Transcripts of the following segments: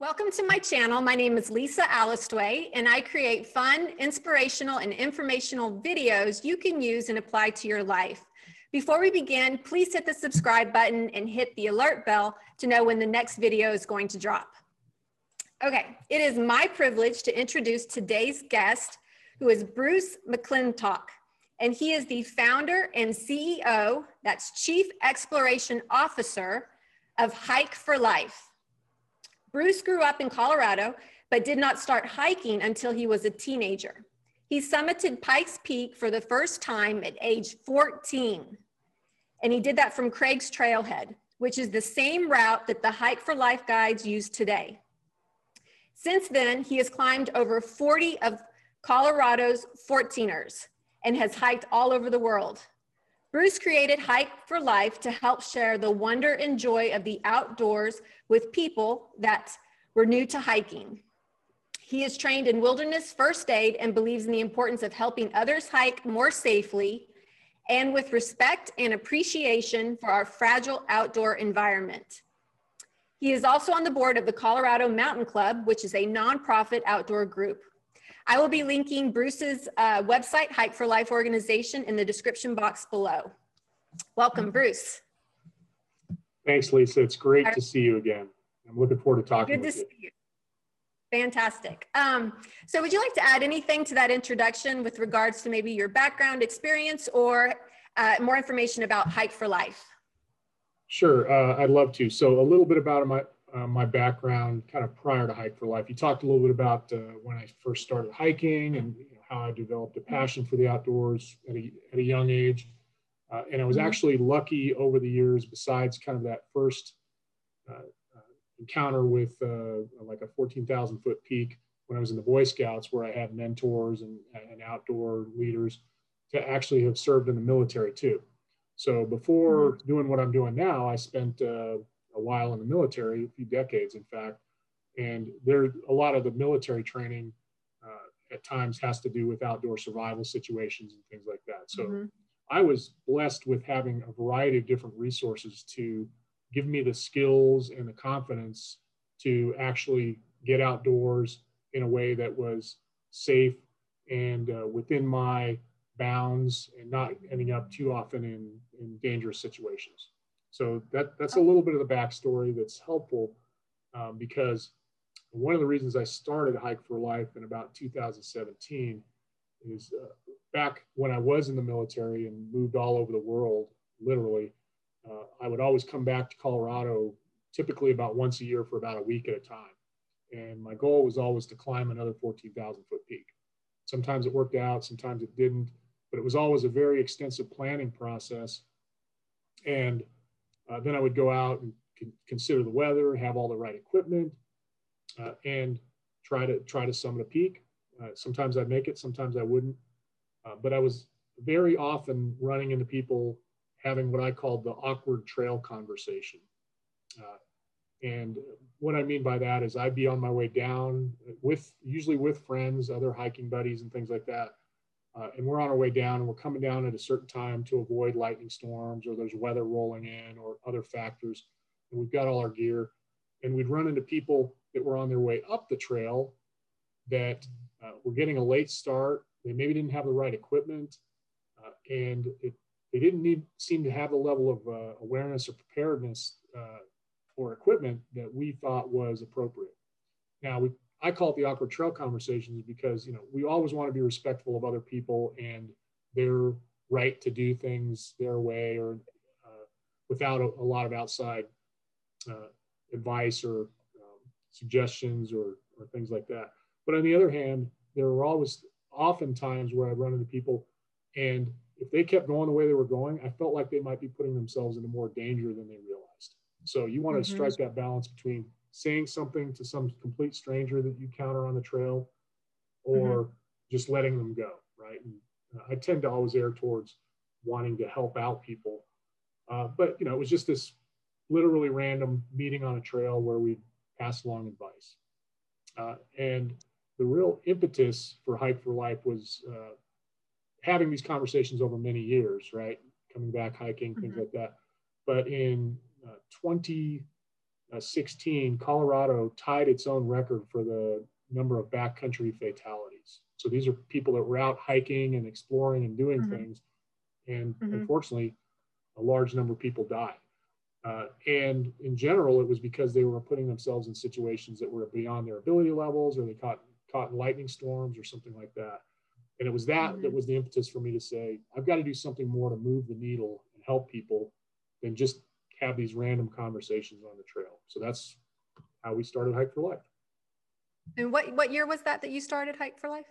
Welcome to my channel. My name is Lisa Allistway, and I create fun, inspirational, and informational videos you can use and apply to your life. Before we begin, please hit the subscribe button and hit the alert bell to know when the next video is going to drop. Okay, it is my privilege to introduce today's guest, who is Bruce McClintock, and he is the founder and CEO, that's Chief Exploration Officer of Hike for Life. Bruce grew up in Colorado, but did not start hiking until he was a teenager. He summited Pikes Peak for the first time at age 14. And he did that from Crags Trailhead, which is the same route that the Hike for Life guides use today. Since then, he has climbed over 40 of Colorado's 14ers and has hiked all over the world. Bruce created Hike for Life to help share the wonder and joy of the outdoors with people that were new to hiking. He is trained in wilderness first aid and believes in the importance of helping others hike more safely and with respect and appreciation for our fragile outdoor environment. He is also on the board of the Colorado Mountain Club, which is a nonprofit outdoor group. I will be linking Bruce's uh, website, Hike for Life organization, in the description box below. Welcome, Bruce. Thanks, Lisa. It's great to see you again. I'm looking forward to talking Good to see you. Fantastic. Um, so would you like to add anything to that introduction with regards to maybe your background experience or uh, more information about Hike for Life? Sure, uh, I'd love to. So a little bit about my, uh, my background kind of prior to Hike for Life. You talked a little bit about uh, when I first started hiking and you know, how I developed a passion for the outdoors at a, at a young age. Uh, and I was mm-hmm. actually lucky over the years, besides kind of that first uh, uh, encounter with uh, like a 14,000 foot peak when I was in the Boy Scouts, where I had mentors and, and outdoor leaders, to actually have served in the military too. So before mm-hmm. doing what I'm doing now, I spent a while in the military, a few decades, in fact. And there, a lot of the military training uh, at times has to do with outdoor survival situations and things like that. So mm-hmm. I was blessed with having a variety of different resources to give me the skills and the confidence to actually get outdoors in a way that was safe and uh, within my bounds and not ending up too often in, in dangerous situations. So that, that's a little bit of the backstory that's helpful um, because one of the reasons I started Hike for Life in about 2017 is uh, back when I was in the military and moved all over the world, literally, uh, I would always come back to Colorado typically about once a year for about a week at a time. And my goal was always to climb another 14,000 foot peak. Sometimes it worked out, sometimes it didn't, but it was always a very extensive planning process. And uh, then I would go out and consider the weather, have all the right equipment, uh, and try to try to summit a peak. Uh, sometimes I'd make it, sometimes I wouldn't. Uh, but I was very often running into people having what I called the awkward trail conversation. Uh, and what I mean by that is I'd be on my way down with usually with friends, other hiking buddies, and things like that. Uh, and we're on our way down and we're coming down at a certain time to avoid lightning storms or there's weather rolling in or other factors. And we've got all our gear. And we'd run into people that were on their way up the trail that uh, were getting a late start. They maybe didn't have the right equipment uh, and it, they didn't need, seem to have the level of uh, awareness or preparedness uh, for equipment that we thought was appropriate. Now, we I call it the awkward trail conversations because you know we always want to be respectful of other people and their right to do things their way or uh, without a, a, lot of outside uh, advice or um, suggestions or, or things like that. But on the other hand, there were always often times where I'd run into people and if they kept going the way they were going, I felt like they might be putting themselves into more danger than they realized. So you want to mm-hmm. strike that balance between saying something to some complete stranger that you counter on the trail or mm-hmm. just letting them go, right? And uh, I tend to always err towards wanting to help out people. Uh, but, you know, it was just this literally random meeting on a trail where we passed along advice. Uh, and the real impetus for Hike for Life was uh, having these conversations over many years, right? Coming back hiking, things mm-hmm. like that. But in uh, 20 uh, 16, Colorado tied its own record for the number of backcountry fatalities. So these are people that were out hiking and exploring and doing mm-hmm. things. And mm-hmm. unfortunately, a large number of people died. Uh, and in general, it was because they were putting themselves in situations that were beyond their ability levels or they caught, caught in lightning storms or something like that. And it was that mm-hmm. that was the impetus for me to say, I've got to do something more to move the needle and help people than just have these random conversations on the trail. So that's how we started Hike for Life. And what, what year was that that you started Hike for Life?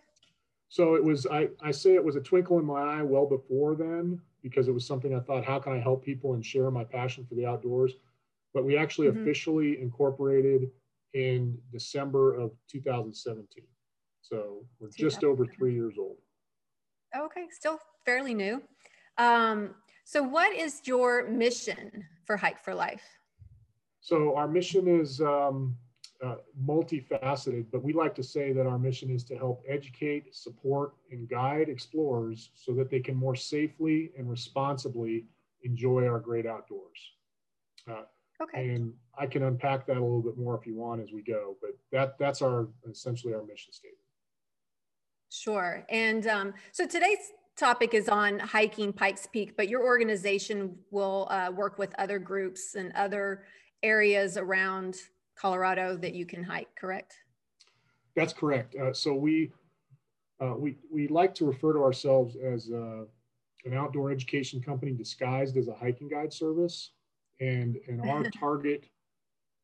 So it was, I, I say it was a twinkle in my eye well before then, because it was something I thought, how can I help people and share my passion for the outdoors? But we actually mm-hmm. officially incorporated in December of 2017. So we're just over three years old. Okay, still fairly new. Um, so, what is your mission for Hike for Life? So, our mission is um, uh, multifaceted, but we like to say that our mission is to help educate, support, and guide explorers so that they can more safely and responsibly enjoy our great outdoors. Uh, okay. And I can unpack that a little bit more if you want as we go, but that that's our essentially our mission statement. Sure. And um, so today's topic is on hiking Pikes Peak, but your organization will uh, work with other groups and other areas around Colorado that you can hike, correct? That's correct. Uh, so we, uh, we, we like to refer to ourselves as uh, an outdoor education company disguised as a hiking guide service. And, and our target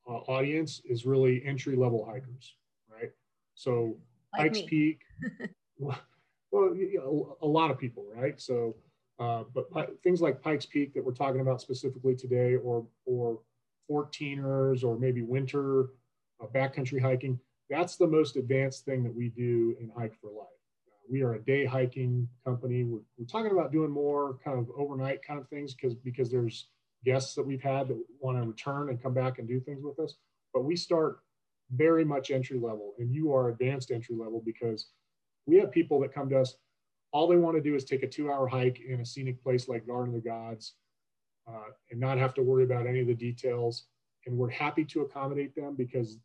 uh, audience is really entry level hikers, right? So like Pikes me. Peak, well, a lot of people, right? So, uh, but things like Pikes Peak that we're talking about specifically today, or or 14ers, or maybe winter uh, backcountry hiking, that's the most advanced thing that we do in Hike for Life. Uh, we are a day hiking company. We're, we're talking about doing more kind of overnight kind of things because because there's guests that we've had that want to return and come back and do things with us. But we start very much entry level, and you are advanced entry level because we have people that come to us, all they want to do is take a two hour hike in a scenic place like Garden of the Gods uh, and not have to worry about any of the details. And we're happy to accommodate them because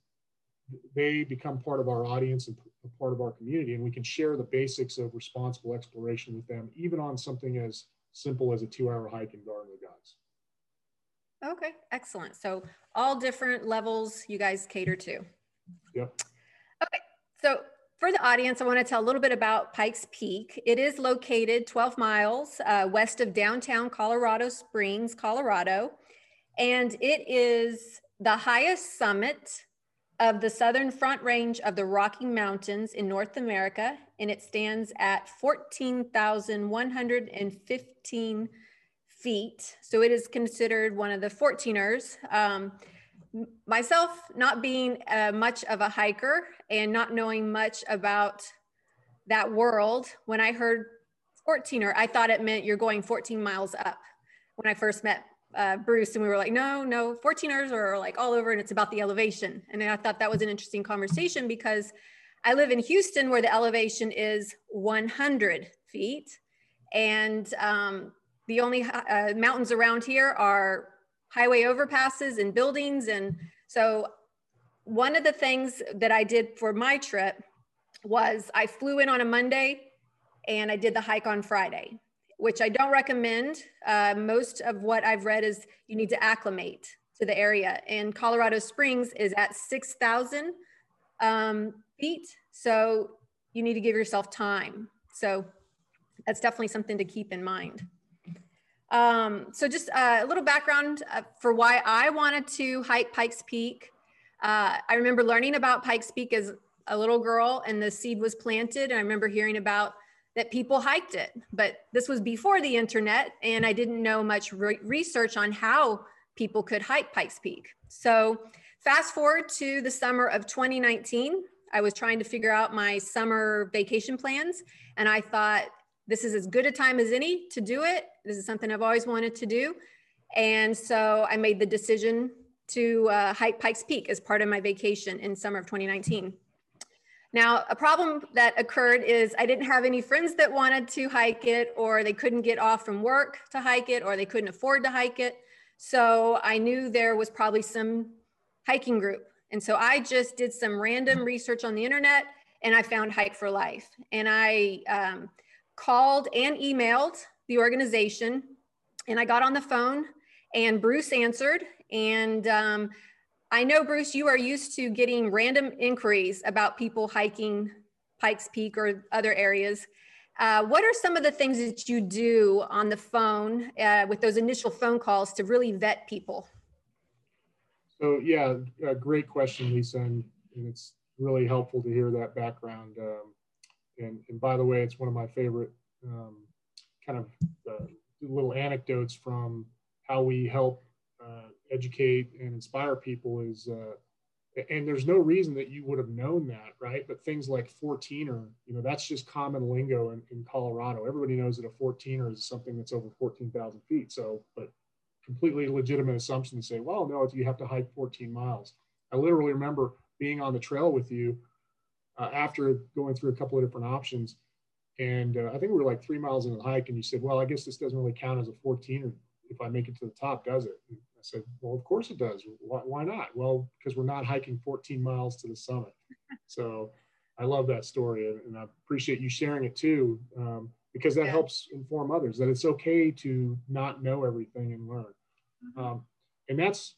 they become part of our audience and part of our community. And we can share the basics of responsible exploration with them, even on something as simple as a two hour hike in Garden of the Gods. Okay, excellent. So all different levels you guys cater to. Yep. Okay, so for the audience, I want to tell a little bit about Pikes Peak. It is located 12 miles uh, west of downtown Colorado Springs, Colorado, and it is the highest summit of the southern front range of the Rocky Mountains in North America, and it stands at 14,115 feet. So it is considered one of the 14ers. Um, myself not being uh, much of a hiker and not knowing much about that world when i heard 14er i thought it meant you're going 14 miles up when i first met uh, bruce and we were like no no 14ers are like all over and it's about the elevation. And i thought that was an interesting conversation because i live in houston where the elevation is 100 feet and um, the only uh, mountains around here are highway overpasses and buildings. And so one of the things that I did for my trip was I flew in on a Monday and I did the hike on Friday, which I don't recommend. Uh, most of what I've read is you need to acclimate to the area. And Colorado Springs is at 6,000 um, feet. So you need to give yourself time. So that's definitely something to keep in mind. Um, so just uh, a little background uh, for why I wanted to hike Pikes Peak. Uh, I remember learning about Pikes Peak as a little girl and the seed was planted. And I remember hearing about that people hiked it, but this was before the internet and I didn't know much re research on how people could hike Pikes Peak. So fast forward to the summer of 2019, I was trying to figure out my summer vacation plans and I thought this is as good a time as any to do it. This is something I've always wanted to do. And so I made the decision to uh, hike Pikes Peak as part of my vacation in summer of 2019. Now, a problem that occurred is I didn't have any friends that wanted to hike it, or they couldn't get off from work to hike it, or they couldn't afford to hike it. So I knew there was probably some hiking group. And so I just did some random research on the internet and I found Hike for Life. And I um, called and emailed the organization and I got on the phone and Bruce answered. And um, I know, Bruce, you are used to getting random inquiries about people hiking Pikes Peak or other areas. Uh, what are some of the things that you do on the phone uh, with those initial phone calls to really vet people? So yeah, great question, Lisa, and, and, it's really helpful to hear that background. Um, and, by the way, it's one of my favorite um, kind of uh, little anecdotes from how we help uh, educate and inspire people is uh, and there's no reason that you would have known that, right? But things like 14er, you know, that's just common lingo in, in Colorado. Everybody knows that a 14er is something that's over 14,000 feet. So, but completely legitimate assumption to say, well, no, you have to hike 14 miles. I literally remember being on the trail with you uh, after going through a couple of different options. And uh, I think we were like three miles into the hike, and you said, well, I guess this doesn't really count as a 14er if I make it to the top, does it? And I said, well, of course it does. Why, why not? Well, because we're not hiking 14 miles to the summit. so I love that story, and, I appreciate you sharing it too, um, because that yeah. helps inform others that it's okay to not know everything and learn. Mm-hmm. Um, and that's,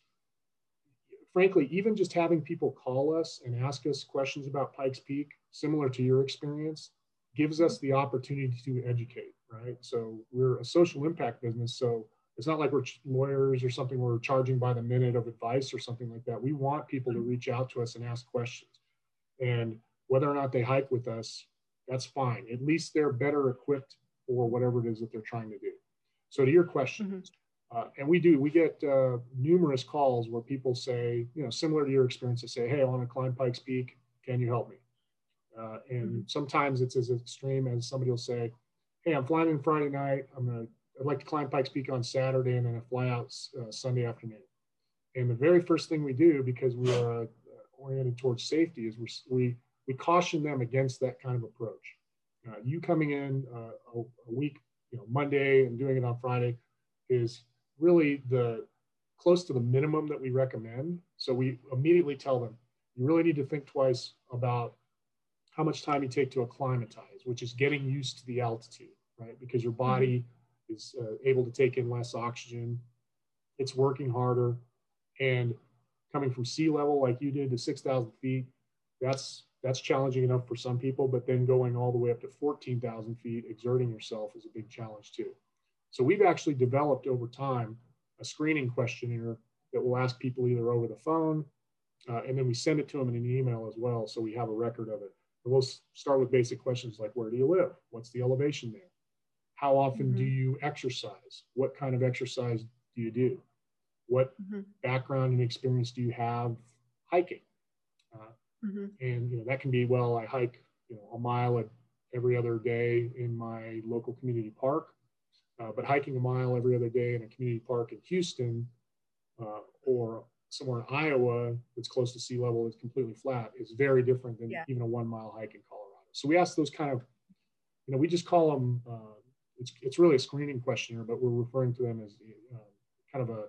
frankly, even just having people call us and ask us questions about Pikes Peak, similar to your experience, gives us the opportunity to educate, right? So we're a social impact business. So it's not like we're lawyers or something we're charging by the minute of advice or something like that. We want people to reach out to us and ask questions. And whether or not they hike with us, that's fine. At least they're better equipped for whatever it is that they're trying to do. So to your question, mm-hmm. Uh, and we do, we get uh, numerous calls where people say, you know, similar to your experience, they say, hey, I want to climb Pikes Peak. Can you help me? Uh, and mm-hmm. sometimes it's as extreme as somebody will say, hey, I'm flying in Friday night. I'm going to I'd like to climb Pikes Peak on Saturday and then a fly out uh, Sunday afternoon. And the very first thing we do, because we are uh, oriented towards safety, is we, we caution them against that kind of approach. Uh, you coming in uh, a, a, week, you know, Monday and doing it on Friday is really the close to the minimum that we recommend. So we immediately tell them, you really need to think twice about how much time you take to acclimatize, which is getting used to the altitude, right? Because your body mm-hmm is uh, able to take in less oxygen. It's working harder. And coming from sea level like you did to 6,000 feet, that's that's challenging enough for some people, but then going all the way up to 14,000 feet, exerting yourself is a big challenge too. So we've actually developed over time a screening questionnaire that will ask people either over the phone, uh, and then we send it to them in an email as well, so we have a record of it. And we'll start with basic questions like, where do you live? What's the elevation there? How often mm-hmm. do you exercise? What kind of exercise do you do? What mm-hmm. background and experience do you have hiking? Uh, mm-hmm. And you know that can be well, I hike you know a mile every other day in my local community park, uh, but hiking a mile every other day in a community park in Houston uh, or somewhere in Iowa that's close to sea level is completely flat is very different than yeah. even a one mile hike in Colorado. So we ask those kind of, you know, we just call them uh, it's, it's really a screening questionnaire, but we're referring to them as uh, kind of a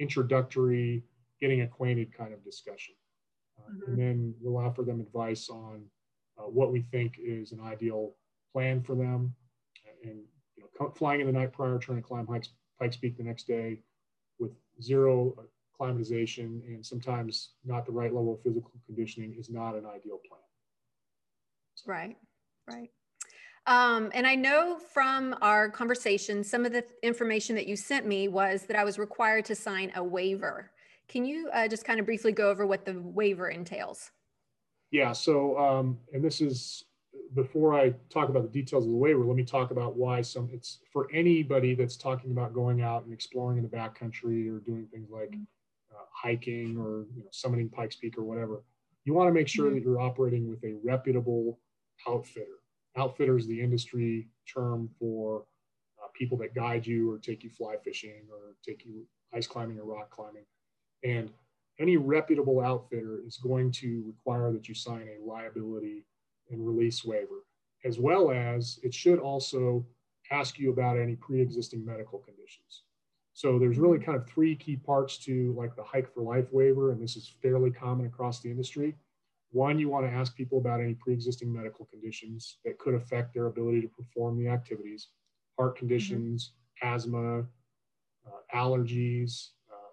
introductory, getting acquainted kind of discussion. Uh, mm-hmm. And then we'll offer them advice on uh, what we think is an ideal plan for them. And flying in the night prior, trying to climb Pikes, Pikes Peak the next day with zero climatization and sometimes not the right level of physical conditioning is not an ideal plan. So. Right, right. Um, and I know from our conversation, some of the information that you sent me was that I was required to sign a waiver. Can you uh, just kind of briefly go over what the waiver entails? Yeah, so, um, and this is before I talk about the details of the waiver, let me talk about why some it's for anybody that's talking about going out and exploring in the backcountry or doing things like mm-hmm. uh, hiking or you know, summiting Pikes Peak or whatever. You want to make sure mm-hmm. that you're operating with a reputable outfitter outfitter is the industry term for uh, people that guide you or take you fly fishing or take you ice climbing or rock climbing. And any reputable outfitter is going to require that you sign a liability and release waiver, as well as it should also ask you about any pre existing medical conditions. So there's really kind of three key parts to like the hike for life waiver, and this is fairly common across the industry. One, you want to ask people about any pre-existing medical conditions that could affect their ability to perform the activities, heart conditions, mm-hmm. asthma, uh, allergies, uh,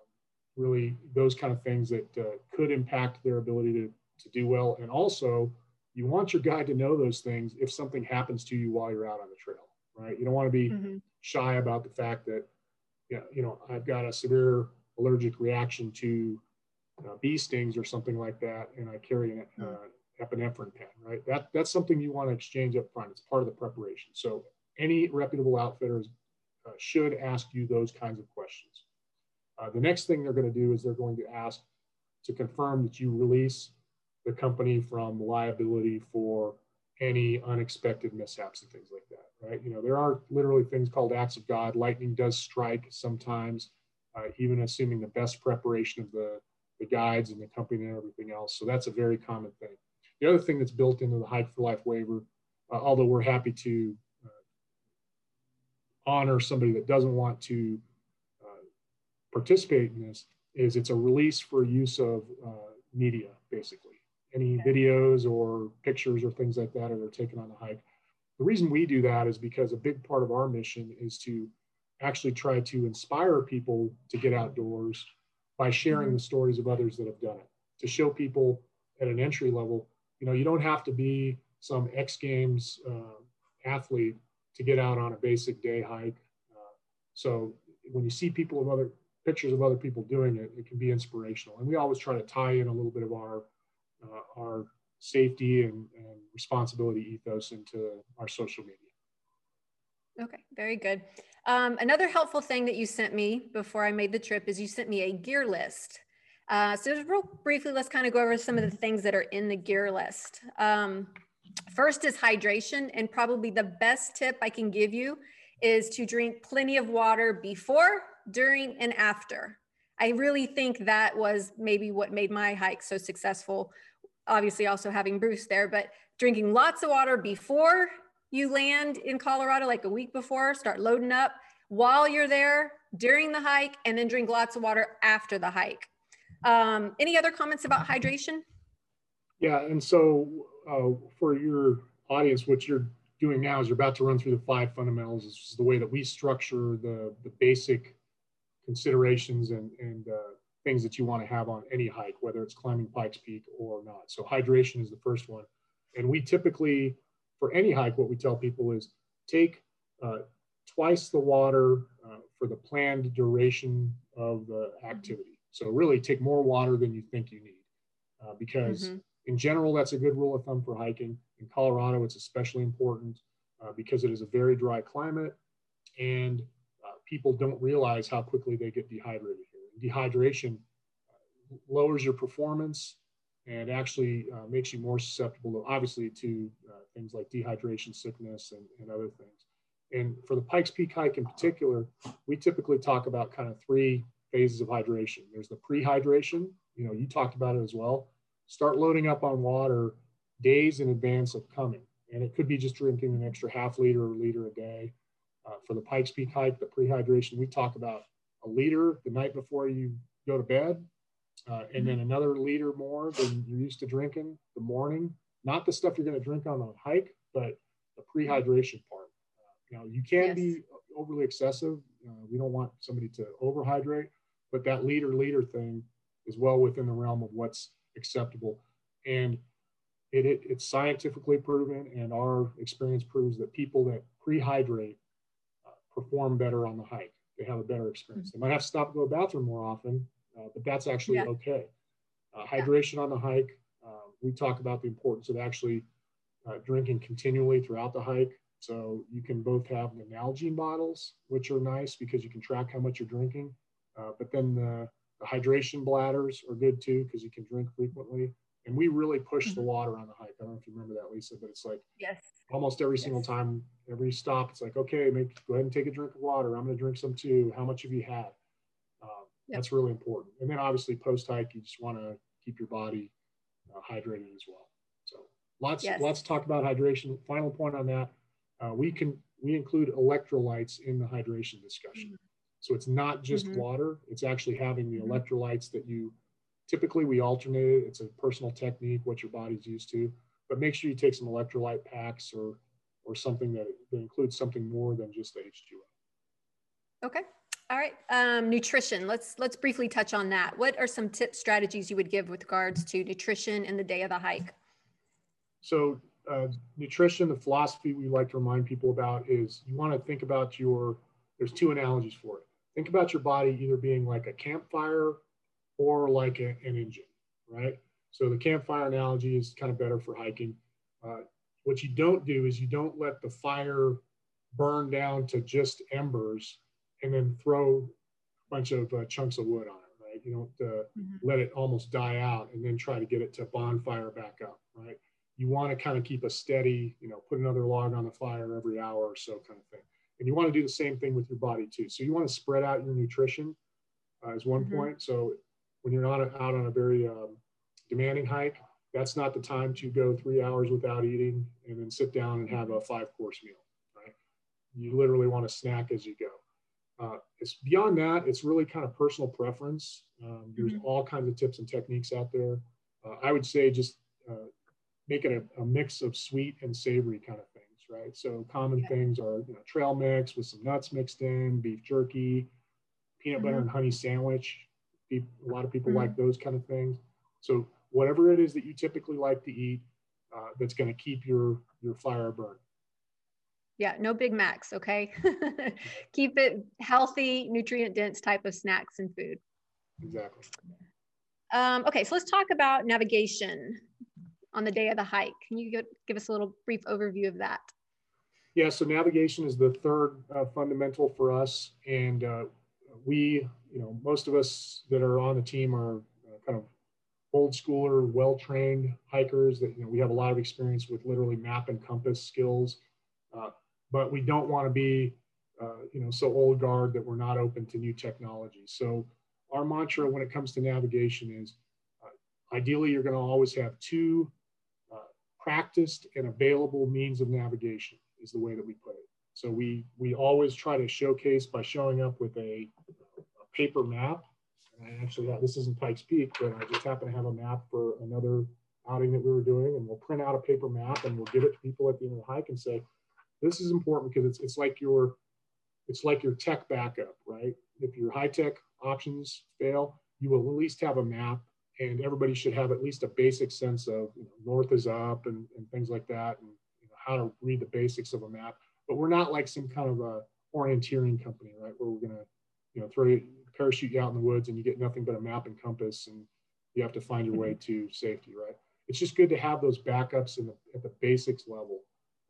really those kind of things that uh, could impact their ability to, to do well. And also, you want your guide to know those things if something happens to you while you're out on the trail, right? You don't want to be mm-hmm. shy about the fact that yeah, you know, I've got a severe allergic reaction to uh, bee stings or something like that, and I carry an uh, epinephrine pen, right? That that's something you want to exchange up front. It's part of the preparation. So any reputable outfitters uh, should ask you those kinds of questions. Uh, the next thing they're going to do is they're going to ask to confirm that you release the company from liability for any unexpected mishaps and things like that, right? You know, there are literally things called acts of God. Lightning does strike sometimes, uh, even assuming the best preparation of the, the guides and the company and everything else. So that's a very common thing. The other thing that's built into the Hike for Life waiver, uh, although we're happy to uh, honor somebody that doesn't want to uh, participate in this, is it's a release for use of uh, media, basically any videos or pictures or things like that that are taken on the hike. The reason we do that is because a big part of our mission is to actually try to inspire people to get outdoors by sharing mm-hmm. the stories of others that have done it. To show people at an entry level, you know, you don't have to be some X Games uh, athlete to get out on a basic day hike. Uh, so when you see people of other pictures of other people doing it, it can be inspirational. And we always try to tie in a little bit of our our safety and, and responsibility ethos into our social media. Okay, very good. Um, another helpful thing that you sent me before I made the trip is you sent me a gear list. Uh, so just real briefly, let's kind of go over some of the things that are in the gear list. Um, first is hydration, and probably the best tip I can give you is to drink plenty of water before, during, and after. I really think that was maybe what made my hike so successful obviously also having Bruce there, but drinking lots of water before you land in Colorado, like a week before, start loading up while you're there during the hike, and then drink lots of water after the hike. Um, any other comments about hydration? Yeah, and so uh, for your audience, what you're doing now is you're about to run through the five fundamentals. This is the way that we structure the, the basic considerations and, and uh, things that you want to have on any hike, whether it's climbing Pikes Peak or not. So hydration is the first one. And we typically, for any hike, what we tell people is take uh, twice the water uh, for the planned duration of the activity. So really take more water than you think you need uh, because mm-hmm. in general, that's a good rule of thumb for hiking. In Colorado, it's especially important uh, because it is a very dry climate and uh, people don't realize how quickly they get dehydrated dehydration lowers your performance and actually uh, makes you more susceptible, obviously, to uh, things like dehydration sickness and, and other things. And for the Pikes Peak hike in particular, we typically talk about kind of three phases of hydration. There's the pre-hydration, you know, you talked about it as well. Start loading up on water days in advance of coming. And it could be just drinking an extra half liter or liter a day. Uh, for the Pikes Peak hike, the pre-hydration, we talk about a liter the night before you go to bed, uh, and then another liter more than you're used to drinking the morning. Not the stuff you're going to drink on a hike, but the prehydration part. Uh, you know, you can yes. be overly excessive. Uh, we don't want somebody to overhydrate, but that liter liter thing is well within the realm of what's acceptable. And it, it, it's scientifically proven, and our experience proves that people that prehydrate uh, perform better on the hike they have a better experience. They might have to stop and go to the bathroom more often, uh, but that's actually yeah. okay. Uh, hydration yeah. on the hike. Uh, we talk about the importance of actually uh, drinking continually throughout the hike. So you can both have the Nalgene bottles, which are nice because you can track how much you're drinking. Uh, but then the, the, hydration bladders are good too because you can drink frequently. And we really push mm-hmm. the water on the hike. I don't know if you remember that, Lisa, but it's like yes almost every yes. single time, every stop, it's like, okay, make, go ahead and take a drink of water. I'm going to drink some too. How much have you had? Uh, yep. That's really important. And then obviously post hike, you just want to keep your body uh, hydrated as well. So lots, yes. lots to talk about hydration. Final point on that, uh, we can we include electrolytes in the hydration discussion. So it's not just Mhm. water, it's actually having the Mhm. electrolytes that you typically we alternate it. It's a personal technique, what your body's used to. But make sure you take some electrolyte packs or or something that, that includes something more than just the H2O. Okay. All right. Um, nutrition. Let's let's briefly touch on that. What are some tip strategies you would give with regards to nutrition in the day of the hike? So uh, nutrition, the philosophy we like to remind people about is you want to think about your, there's two analogies for it. Think about your body either being like a campfire or like a, an engine, right? So the campfire analogy is kind of better for hiking. Uh, what you don't do is you don't let the fire burn down to just embers and then throw a bunch of uh, chunks of wood on it, right? You don't uh, Mhm. let it almost die out and then try to get it to bonfire back up, right? You want to kind of keep a steady, you know, put another log on the fire every hour or so kind of thing. And you want to do the same thing with your body too. So you want to spread out your nutrition uh, is one Mhm. point. So when you're not out on a very um, demanding hike, that's not the time to go three hours without eating and then sit down and have a five course meal, right? You literally want to snack as you go. Uh, it's beyond that, it's really kind of personal preference. Um, there's Mhm. all kinds of tips and techniques out there. Uh, I would say just uh, make it a, a, mix of sweet and savory kind of things, right? So common Yeah. things are you know, trail mix with some nuts mixed in, beef jerky, peanut butter Mhm. and honey sandwich. A lot of people Mhm. like those kind of things. So whatever it is that you typically like to eat, uh, that's going to keep your your fire burning. Yeah, no Big Macs, okay? Keep it healthy, nutrient dense type of snacks and food. Exactly. Um, okay, so let's talk about navigation on the day of the hike. Can you give, give us a little brief overview of that? Yeah, so navigation is the third uh, fundamental for us, and uh, we, you know, most of us that are on the team are uh, kind of old schooler, well-trained hikers. That you know, we have a lot of experience with literally map and compass skills, uh, but we don't want to be, uh, you know, so old guard that we're not open to new technology. So our mantra when it comes to navigation is, uh, ideally, you're going to always have two uh, practiced and available means of navigation is the way that we put it. So we we always try to showcase by showing up with a, a paper map. And I actually have, this isn't Pikes Peak, but I just happen to have a map for another outing that we were doing, and we'll print out a paper map and we'll give it to people at the end of the hike and say, this is important because it's it's like your it's like your tech backup, right? If your high tech options fail, you will at least have a map, and everybody should have at least a basic sense of you know, north is up and, and things like that, and how to read the basics of a map. But we're not like some kind of a orienteering company, right? Where we're gonna, you know, throw you, parachute you out in the woods and you get nothing but a map and compass, and you have to find your way mm-hmm. to safety, right? It's just good to have those backups in the, at the basics level.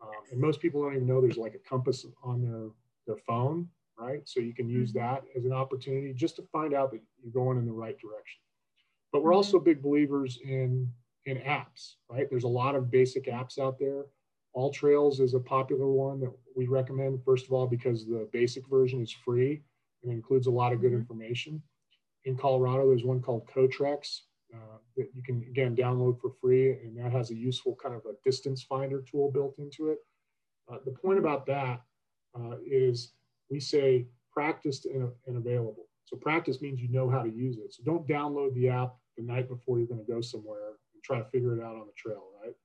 Um, and most people don't even know there's like a compass on their their phone, right? So you can use mm-hmm. that as an opportunity just to find out that you're going in the right direction. But we're mm-hmm. also big believers in in apps, right? There's a lot of basic apps out there. AllTrails is a popular one that we recommend, first of all, because the basic version is free and includes a lot of good Mhm. information. In Colorado, there's one called COTREX uh, that you can, again, download for free, and that has a useful kind of a distance finder tool built into it. Uh, the point about that uh, is we say practiced and, and available. So practice means you know how to use it. So don't download the app the night before you're going to go somewhere and try to figure it out on the trail, right?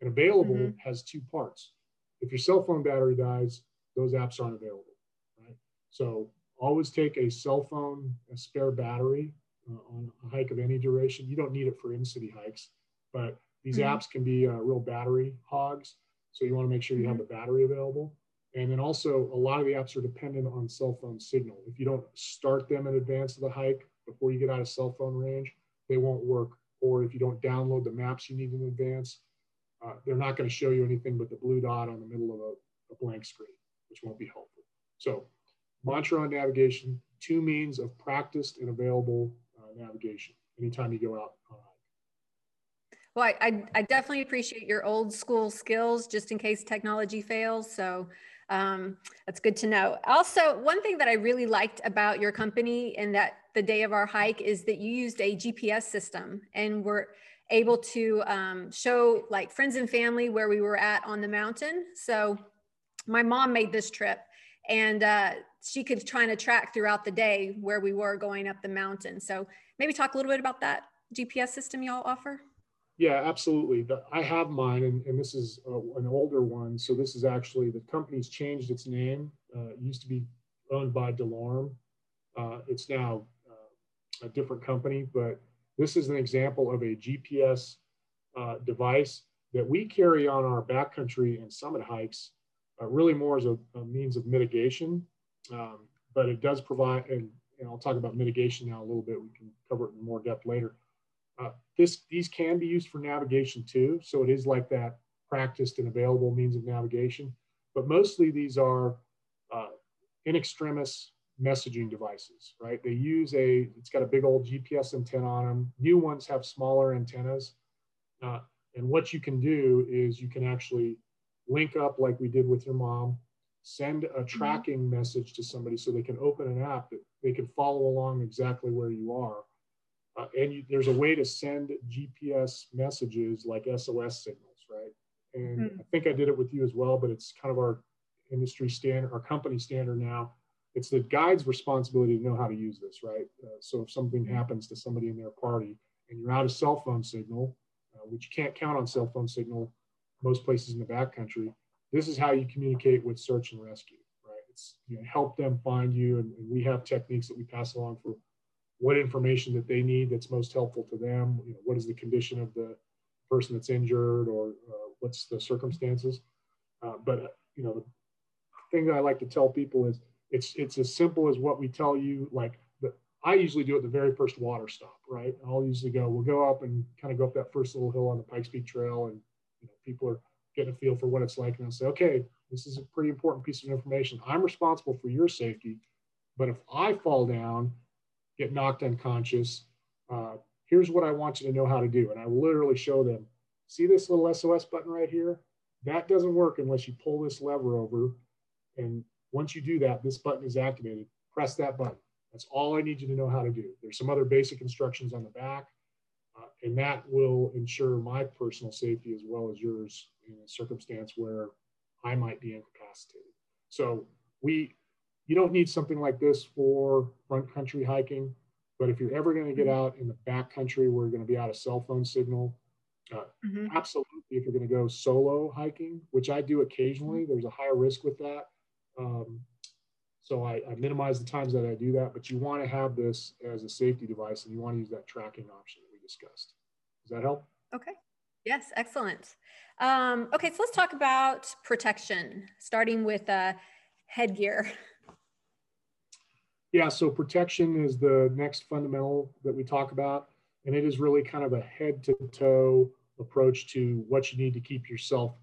And available Mhm. has two parts. If your cell phone battery dies, those apps aren't available, right? So always take a cell phone, a spare battery uh, on a hike of any duration. You don't need it for in-city hikes, but these Mhm. apps can be uh, real battery hogs. So you want to make sure you have the battery available. And then also a lot of the apps are dependent on cell phone signal. If you don't start them in advance of the hike before you get out of cell phone range, they won't work. Or if you don't download the maps you need in advance, uh, they're not going to show you anything but the blue dot on the middle of a, a blank screen, which won't be helpful. So mantra on navigation, two means of practiced and available uh, navigation anytime you go out. Well, I, I, I definitely appreciate your old school skills just in case technology fails. So um, that's good to know. Also, one thing that I really liked about your company and that the day of our hike is that you used a GPS system and were able to um, show like friends and family where we were at on the mountain. So my mom made this trip and uh, she could try to track throughout the day where we were going up the mountain. So maybe talk a little bit about that GPS system y'all offer. Yeah, absolutely. The, I have mine, and, and this is a, an older one. So this is actually the company's changed its name. Uh, it used to be owned by DeLorme. Uh, it's now uh, a different company, but this is an example of a GPS uh, device that we carry on our backcountry and summit hikes, uh, really more as a, a means of mitigation. Um, but it does provide, and, and I'll talk about mitigation now a little bit. We can cover it in more depth later uh, this, these can be used for navigation too. So it is like that practiced and available means of navigation. But mostly these are uh, in extremis messaging devices, right? They use a, it's got a big old GPS antenna on them. New ones have smaller antennas. Uh, and what you can do is you can actually link up like we did with your mom, send a mm-hmm. tracking mm -hmm. message to somebody so they can open an app that they can follow along exactly where you are uh, and you, there's a way to send GPS messages like SOS signals, right? And mm-hmm. I think I did it with you as well, but it's kind of our industry standard, our company standard now. It's the guide's responsibility to know how to use this, right? Uh, so if something hmm. happens to somebody in their party and you're out of cell phone signal, uh, which you can't count on cell phone signal most places in the backcountry, this is how you communicate with search and rescue, right? It's you know, help them find you, and, and we have techniques that we pass along for what information that they need that's most helpful to them. You know, what is the condition of the person that's injured or uh, what's the circumstances. Uh, but you know, the thing that I like to tell people is it's it's as simple as what we tell you. Like the, I usually do at the very first water stop, right? I'll usually go, we'll go up and kind of go up that first little hill on the Pikes Peak Trail, and you know, people are getting a feel for what it's like, and say, okay, this is a pretty important piece of information. I'm responsible for your safety, but if I fall down get knocked unconscious. Uh, here's what I want you to know how to do. And I literally show them, see this little SOS button right here? That doesn't work unless you pull this lever over. And once you do that, this button is activated. Press that button. That's all I need you to know how to do. There's some other basic instructions on the back, uh, and that will ensure my personal safety as well as yours in a circumstance where I might be incapacitated. So we you don't need something like this for front country hiking, but if you're ever going to get out in the back country where you're going to be out of cell phone signal, uh, mm-hmm. absolutely. If you're going to go solo hiking, which I do occasionally, there's a higher risk with that. Um, so I, I, minimize the times that I do that, but you want to have this as a safety device and you want to use that tracking option that we discussed. Does that help? Okay. Yes, excellent. Um, okay, so let's talk about protection, starting with uh, headgear. Yeah, so protection is the next fundamental that we talk about. And it is really kind of a head to toe approach to what you need to keep yourself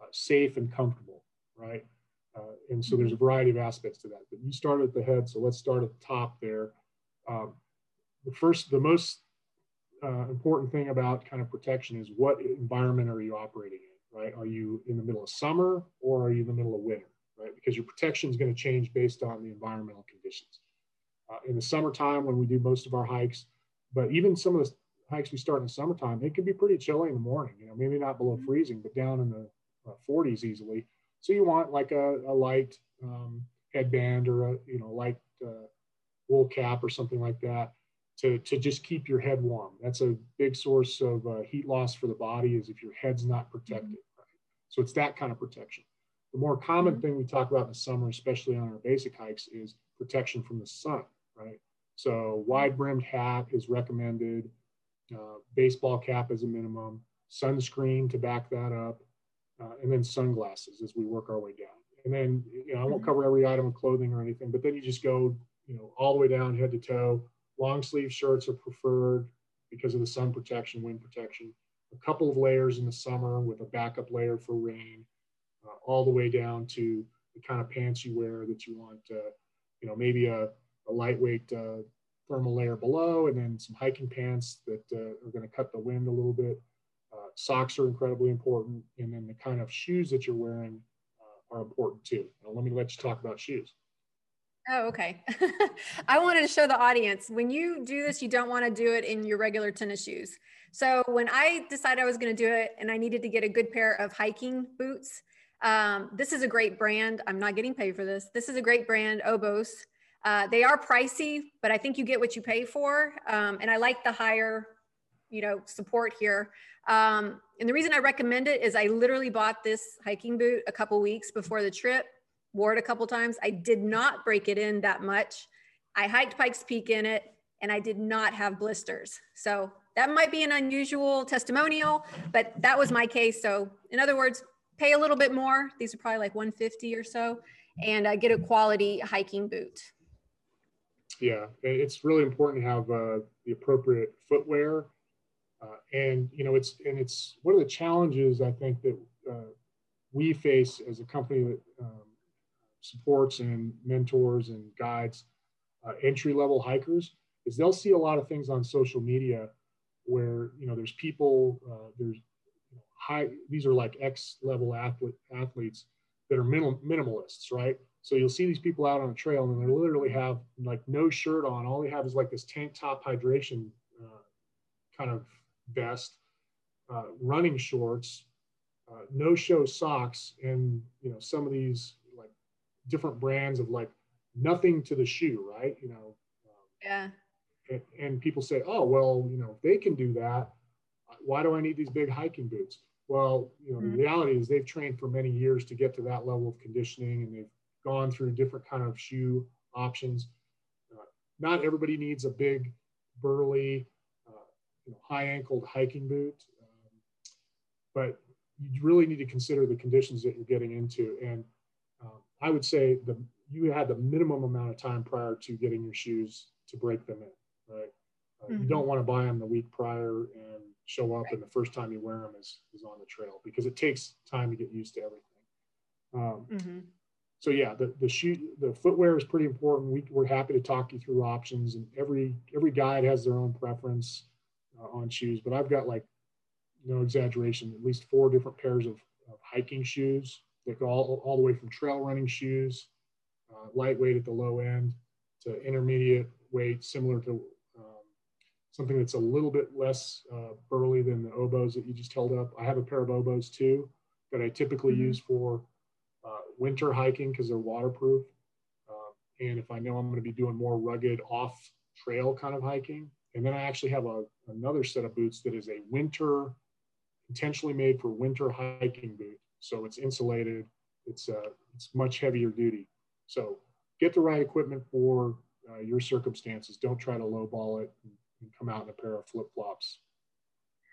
uh, safe and comfortable, right? Uh, and so there's a variety of aspects to that. But you start at the head, so let's start at the top there. Um, the first, the most uh, important thing about kind of protection is what environment are you operating in, right? Are you in the middle of summer or are you in the middle of winter? right? Because your protection is going to change based on the environmental conditions. Uh, in the summertime, when we do most of our hikes, but even some of the hikes we start in the summertime, it can be pretty chilly in the morning. You know, maybe not below mm-hmm. freezing, but down in the uh, 40s easily. So you want like a, a light um, headband or a you know light uh, wool cap or something like that to, to just keep your head warm. That's a big source of uh, heat loss for the body is if your head's not protected. Mm-hmm. Right? So it's that kind of protection. The more common mm-hmm. thing we talk about in the summer, especially on our basic hikes, is protection from the sun, right? So wide brimmed hat is recommended, uh, baseball cap as a minimum, sunscreen to back that up, uh, and then sunglasses as we work our way down. And then, you know, I won't mm-hmm. cover every item of clothing or anything, but then you just go, you know, all the way down head to toe. Long sleeve shirts are preferred because of the sun protection, wind protection. A couple of layers in the summer with a backup layer for rain uh, all the way down to the kind of pants you wear that you want, uh, you know, maybe a, a lightweight uh, thermal layer below, and then some hiking pants that uh, are going to cut the wind a little bit. Uh, socks are incredibly important, and then the kind of shoes that you're wearing uh, are important too. Now, let me let you talk about shoes. Oh, okay. I wanted to show the audience when you do this, you don't want to do it in your regular tennis shoes. So when I decided I was going to do it and I needed to get a good pair of hiking boots, Um, this is a great brand. I'm not getting paid for this. This is a great brand, Oboz. Uh, they are pricey, but I think you get what you pay for. Um, and I like the higher, you know, support here. Um, and the reason I recommend it is I literally bought this hiking boot a couple weeks before the trip, wore it a couple times. I did not break it in that much. I hiked Pikes Peak in it and I did not have blisters. So that might be an unusual testimonial, but that was my case. So in other words, pay a little bit more. These are probably like 150 or so and uh, get a quality hiking boot. Yeah, it's really important to have uh, the appropriate footwear. Uh, and, you know, it's, and it's one of the challenges I think that uh, we face as a company that um, supports and mentors and guides uh, entry level hikers is they'll see a lot of things on social media where you know there's people uh, there's high these are like x level athlete, athletes that are minimal, minimalists right? So you'll see these people out on a trail and they literally have like no shirt on. All they have is like this tank top hydration uh, kind of vest uh, running shorts uh, no show socks and you know some of these different brands of like nothing to the shoe right you know um, yeah and, and people say, oh, well, you know, if they can do that, why do I need these big hiking boots? Well, you know, mm-hmm. the reality is they've trained for many years to get to that level of conditioning and they've gone through different kind of shoe options. Uh, not everybody needs a big, burly, uh, you know, high ankled hiking boot, um, but you really need to consider the conditions that you're getting into. And I would say the you had the minimum amount of time prior to getting your shoes to break them in right? Uh, mm-hmm. You don't want to buy them the week prior and show up, right. and the first time you wear them is, is on the trail because it takes time to get used to everything. Um, mm-hmm. So yeah, the the shoe the footwear is pretty important. We, we're happy to talk you through options, and every every guide has their own preference uh, on shoes. But I've got like no exaggeration, at least four different pairs of, of hiking shoes that go all, all the way from trail running shoes, uh, lightweight at the low end, to intermediate weight, similar to something that's a little bit less uh, burly than the Oboz that you just held up. I have a pair of Oboz too that I typically mm-hmm. use for uh, winter hiking because they're waterproof. Uh, and if I know I'm going to be doing more rugged off trail kind of hiking, and then I actually have a, another set of boots that is a winter, intentionally made for winter hiking boot. So it's insulated. It's uh, it's much heavier duty. So get the right equipment for uh, your circumstances. Don't try to lowball it and come out in a pair of flip flops.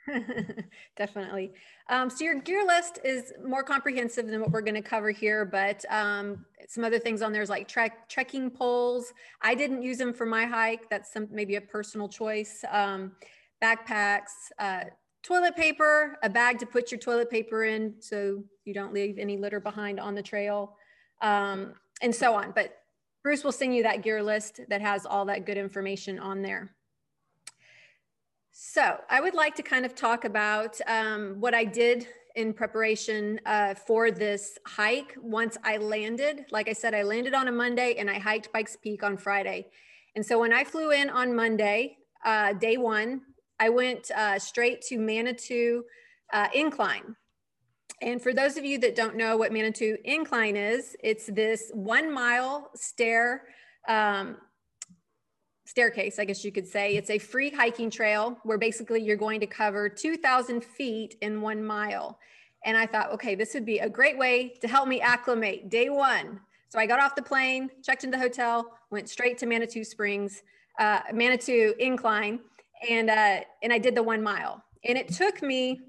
Definitely. Um, so your gear list is more comprehensive than what we're going to cover here, but um, some other things on there is like trek trekking poles. I didn't use them for my hike. That's some maybe a personal choice. Um, backpacks, uh, toilet paper, a bag to put your toilet paper in so you don't leave any litter behind on the trail, um, and so on. But Bruce will send you that gear list that has all that good information on there. So I would like to kind of talk about um, what I did in preparation uh, for this hike once I landed. Like I said, I landed on a Monday and I hiked Pikes Peak on Friday. And so when I flew in on Monday, uh, day one, I went uh, straight to Manitou uh, Incline. And for those of you that don't know what Manitou Incline is, it's this one mile stair um, staircase, I guess you could say. It's a free hiking trail where basically you're going to cover 2,000 feet in one mile. And I thought, okay, this would be a great way to help me acclimate day one. So I got off the plane, checked into the hotel, went straight to Manitou Springs, uh, Manitou Incline, and uh, and I did the one mile. And it took me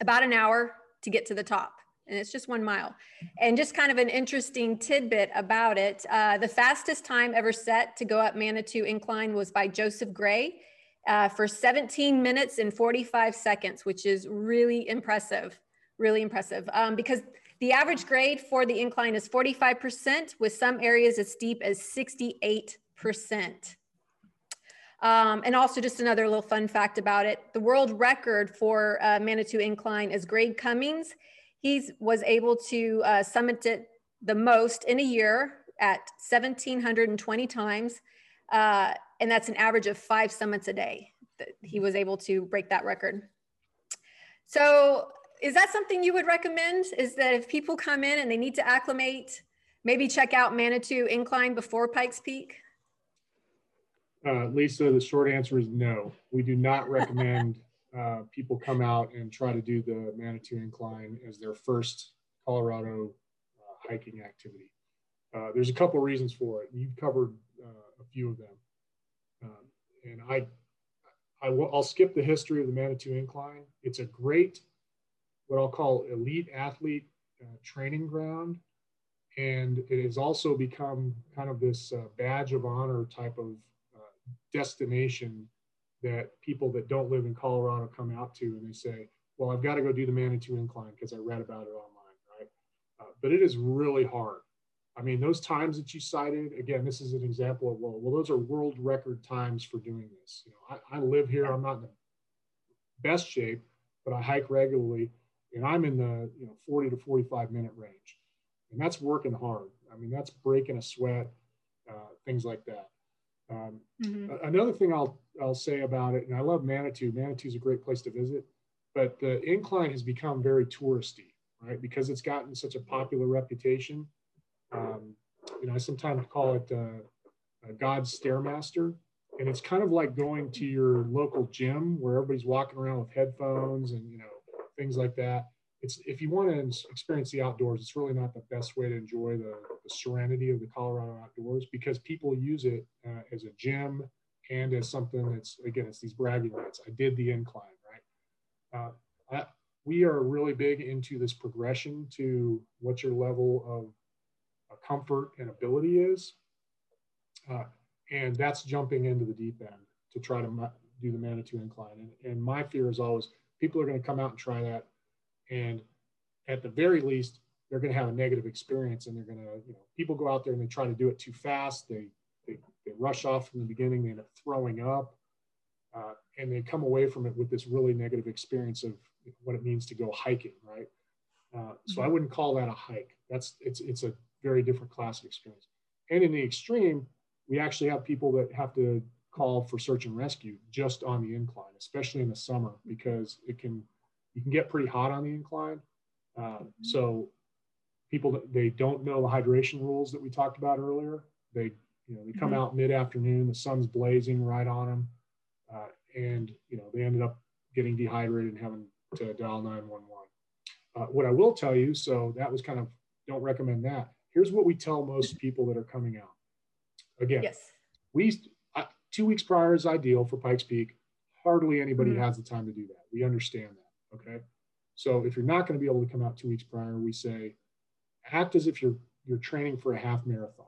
about an hour to get to the top and it's just one mile. And just kind of an interesting tidbit about it uh, the fastest time ever set to go up Manitou Incline was by Joseph Gray uh, for 17 minutes and 45 seconds, which is really impressive, really impressive. Um, because the average grade for the incline is 45%, with some areas as steep as 68%. Um, and also just another little fun fact about it, the world record for uh, Manitou Incline is Greg Cummings he was able to uh, summit it the most in a year at 1,720 times. Uh, and that's an average of five summits a day. He was able to break that record. So is that something you would recommend? Is that if people come in and they need to acclimate, maybe check out Manitou Incline before Pikes Peak? Uh, Lisa, the short answer is no. We do not recommend uh, people come out and try to do the Manitou Incline as their first Colorado uh, hiking activity. Uh, there's a couple reasons for it. You've covered uh, a few of them. Um, and I, I will, I'll skip the history of the Manitou Incline. It's a great, what I'll call elite athlete uh, training ground. And it has also become kind of this badge of honor type of destination that people that don't live in Colorado come out to and they say, well, I've got to go do the Manitou Incline because I read about it online, right? Uh, but it is really hard. I mean, those times that you cited, again, this is an example of, well, well those are world record times for doing this. You know, I, I live here, I'm not in the best shape, but I hike regularly and I'm in the, you know, 40 to 45 minute range. And that's working hard. I mean, that's breaking a sweat, uh, things like that. Another thing I'll I'll say about it, and I love Manitou. Manitou is a great place to visit, but the incline has become very touristy, right? Because it's gotten such a popular reputation. Um, you know, I sometimes call it uh, God's stairmaster, and it's kind of like going to your local gym where everybody's walking around with headphones and you know things like that it's if you want to experience the outdoors, it's really not the best way to enjoy the, the serenity of the Colorado outdoors because people use it uh, as a gym and as something that's again, it's these bragging rights. I did the incline, right? Uh, I, we are really big into this progression to what your level of uh, comfort and ability is, uh, and that's jumping into the deep end to try to do the Manitou incline. And, and my fear is always people are going to come out and try that and at the very least they're going to have a negative experience and they're going to you know people go out there and they try to do it too fast they they, rush off from the beginning they end up throwing up uh, and they come away from it with this really negative experience of what it means to go hiking right uh, so i mm-hmm. wouldn't call that a hike that's it's it's a very different class of experience and in the extreme we actually have people that have to call for search and rescue just on the incline especially in the summer because it can you can get pretty hot on the incline. Uh, mm-hmm. so people they don't know the hydration rules that we talked about earlier. They you know they come mm-hmm. out mid afternoon, the sun's blazing right on them, uh, and you know they ended up getting dehydrated and having to dial 911. Uh, what I will tell you, so that was kind of don't recommend that. Here's what we tell most people that are coming out. Again, yes. we uh, two weeks prior is ideal for Pikes Peak. Hardly anybody mm-hmm. has the time to do that. We understand that. Okay. So if you're not going to be able to come out two weeks prior, we say act as if you're you're training for a half marathon.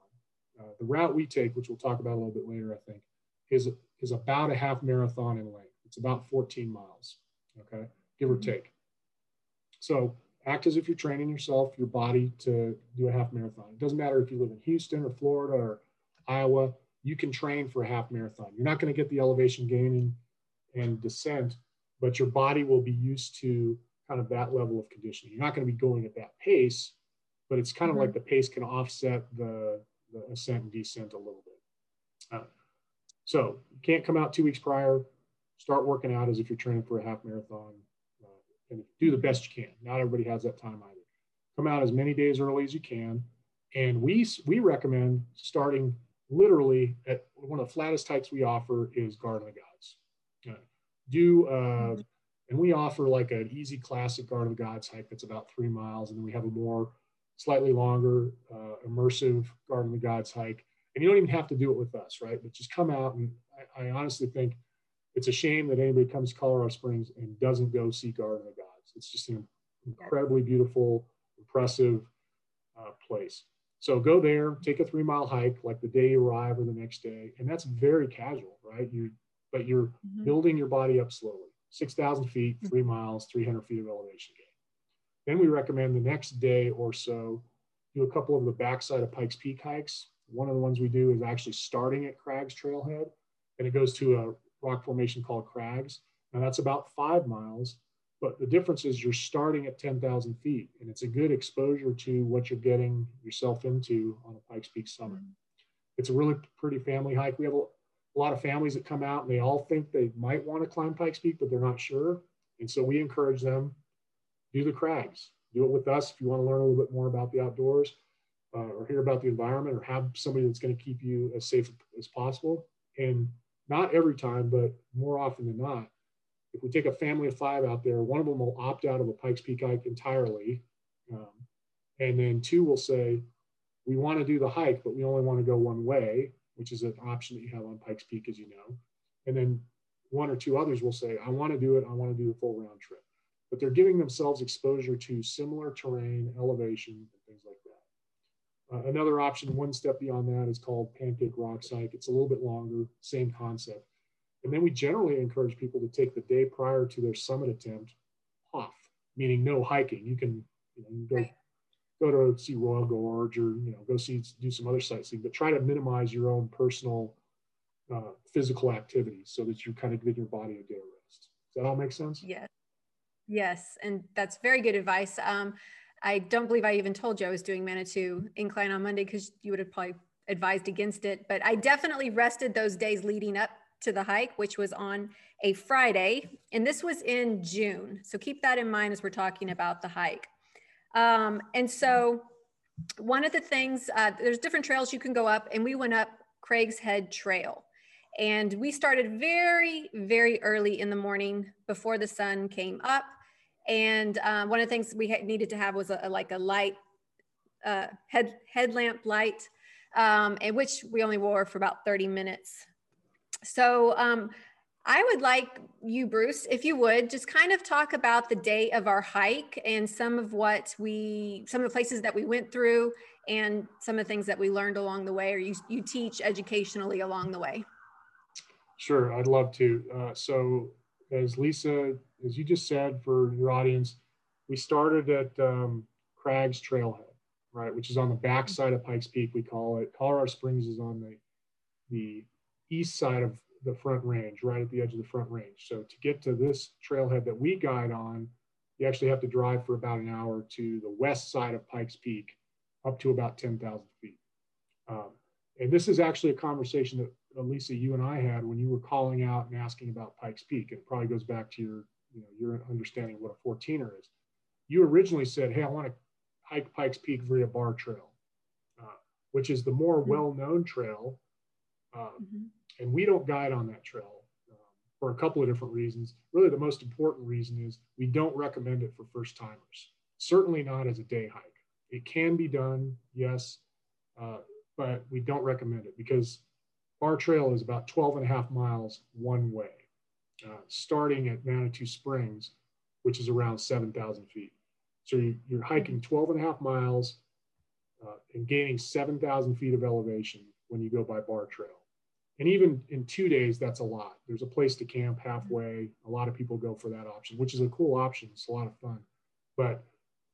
Uh, the route we take, which we'll talk about a little bit later, I think, is is about a half marathon in length. It's about 14 miles. Okay, give or mm-hmm. take. So act as if you're training yourself, your body to do a half marathon. It doesn't matter if you live in Houston or Florida or Iowa. You can train for a half marathon. You're not going to get the elevation gain and, and descent but your body will be used to kind of that level of conditioning. You're not going to be going at that pace, but it's kind of mm-hmm. like the pace can offset the, the ascent and descent a little bit. Uh, so you can't come out two weeks prior. Start working out as if you're training for a half marathon, uh, and do the best you can. Not everybody has that time either. Come out as many days early as you can, and we we recommend starting literally at one of the flattest hikes we offer is Garden of the Gods. Uh, do uh, and we offer like an easy classic Garden of the Gods hike that's about three miles, and then we have a more slightly longer uh, immersive Garden of the Gods hike. And you don't even have to do it with us, right? But just come out, and I, I honestly think it's a shame that anybody comes to Colorado Springs and doesn't go see Garden of the Gods. It's just an incredibly beautiful, impressive uh, place. So go there, take a three mile hike like the day you arrive or the next day, and that's very casual, right? You but you're mm-hmm. building your body up slowly 6,000 feet, mm-hmm. three miles, 300 feet of elevation gain. Then we recommend the next day or so do a couple of the backside of Pikes Peak hikes. One of the ones we do is actually starting at Crags Trailhead, and it goes to a rock formation called Crags. Now that's about five miles, but the difference is you're starting at 10,000 feet, and it's a good exposure to what you're getting yourself into on a Pikes Peak summit. Mm-hmm. It's a really pretty family hike. We have a, a lot of families that come out and they all think they might want to climb Pikes Peak, but they're not sure. And so we encourage them do the crags. Do it with us if you want to learn a little bit more about the outdoors uh, or hear about the environment or have somebody that's going to keep you as safe as possible. And not every time, but more often than not, if we take a family of five out there, one of them will opt out of a Pikes Peak hike entirely. Um, and then two will say, we want to do the hike, but we only want to go one way, which is an option that you have on Pikes Peak, as you know. And then one or two others will say, I want to do it, I want to do the full round trip. But they're giving themselves exposure to similar terrain, elevation, and things like that. Uh, another option, one step beyond that, is called Pancake rock Hike. It's a little bit longer, same concept. And then we generally encourage people to take the day prior to their summit attempt off, meaning no hiking. You can, you know, go go to see Royal Gorge or you know go see do some other sightseeing, but try to minimize your own personal uh, physical activity so that you kind of give your body a day of rest. Does that all make sense? Yes. Yes, and that's very good advice. Um, I don't believe I even told you I was doing Manitou Incline on Monday because you would have probably advised against it. But I definitely rested those days leading up to the hike, which was on a Friday. And this was in June. So keep that in mind as we're talking about the hike. Um, and so one of the things, uh, there's different trails you can go up, and we went up Crags Head Trail. And we started very, very early in the morning before the sun came up. And um, one of the things we needed to have was a, a like a light, uh, head headlamp light, um, and which we only wore for about 30 minutes. So um, I would like you, Bruce, if you would just kind of talk about the day of our hike and some of what we, some of the places that we went through and some of the things that we learned along the way or you, you teach educationally along the way. Sure, I'd love to. Uh, so as Lisa, as you just said for your audience, we started at um, Crags Trailhead, right, which is on the back side of Pikes Peak, we call it. Colorado Springs is on the, the east side of the front range, right at the edge of the front range. So to get to this trailhead that we guide on, you actually have to drive for about an hour to the west side of Pikes Peak, up to about 10,000 feet. Um, and this is actually a conversation that Lisa, you and I had when you were calling out and asking about Pikes Peak. And it probably goes back to your, you know, your understanding of what a 14er is. You originally said, "Hey, I want to hike Pikes Peak via Barr Trail, uh, which is the more mm-hmm. well-known trail." Uh, mm-hmm and we don't guide on that trail um, for a couple of different reasons. Really, the most important reason is we don't recommend it for first timers, certainly not as a day hike. It can be done, yes, uh, but we don't recommend it because our trail is about 12 and a half miles one way, uh, starting at Manitou Springs, which is around 7,000 feet. So you're hiking 12 and a half miles uh, and gaining 7,000 feet of elevation when you go by Barr Trail. And even in two days, that's a lot. There's a place to camp halfway. A lot of people go for that option, which is a cool option. It's a lot of fun, but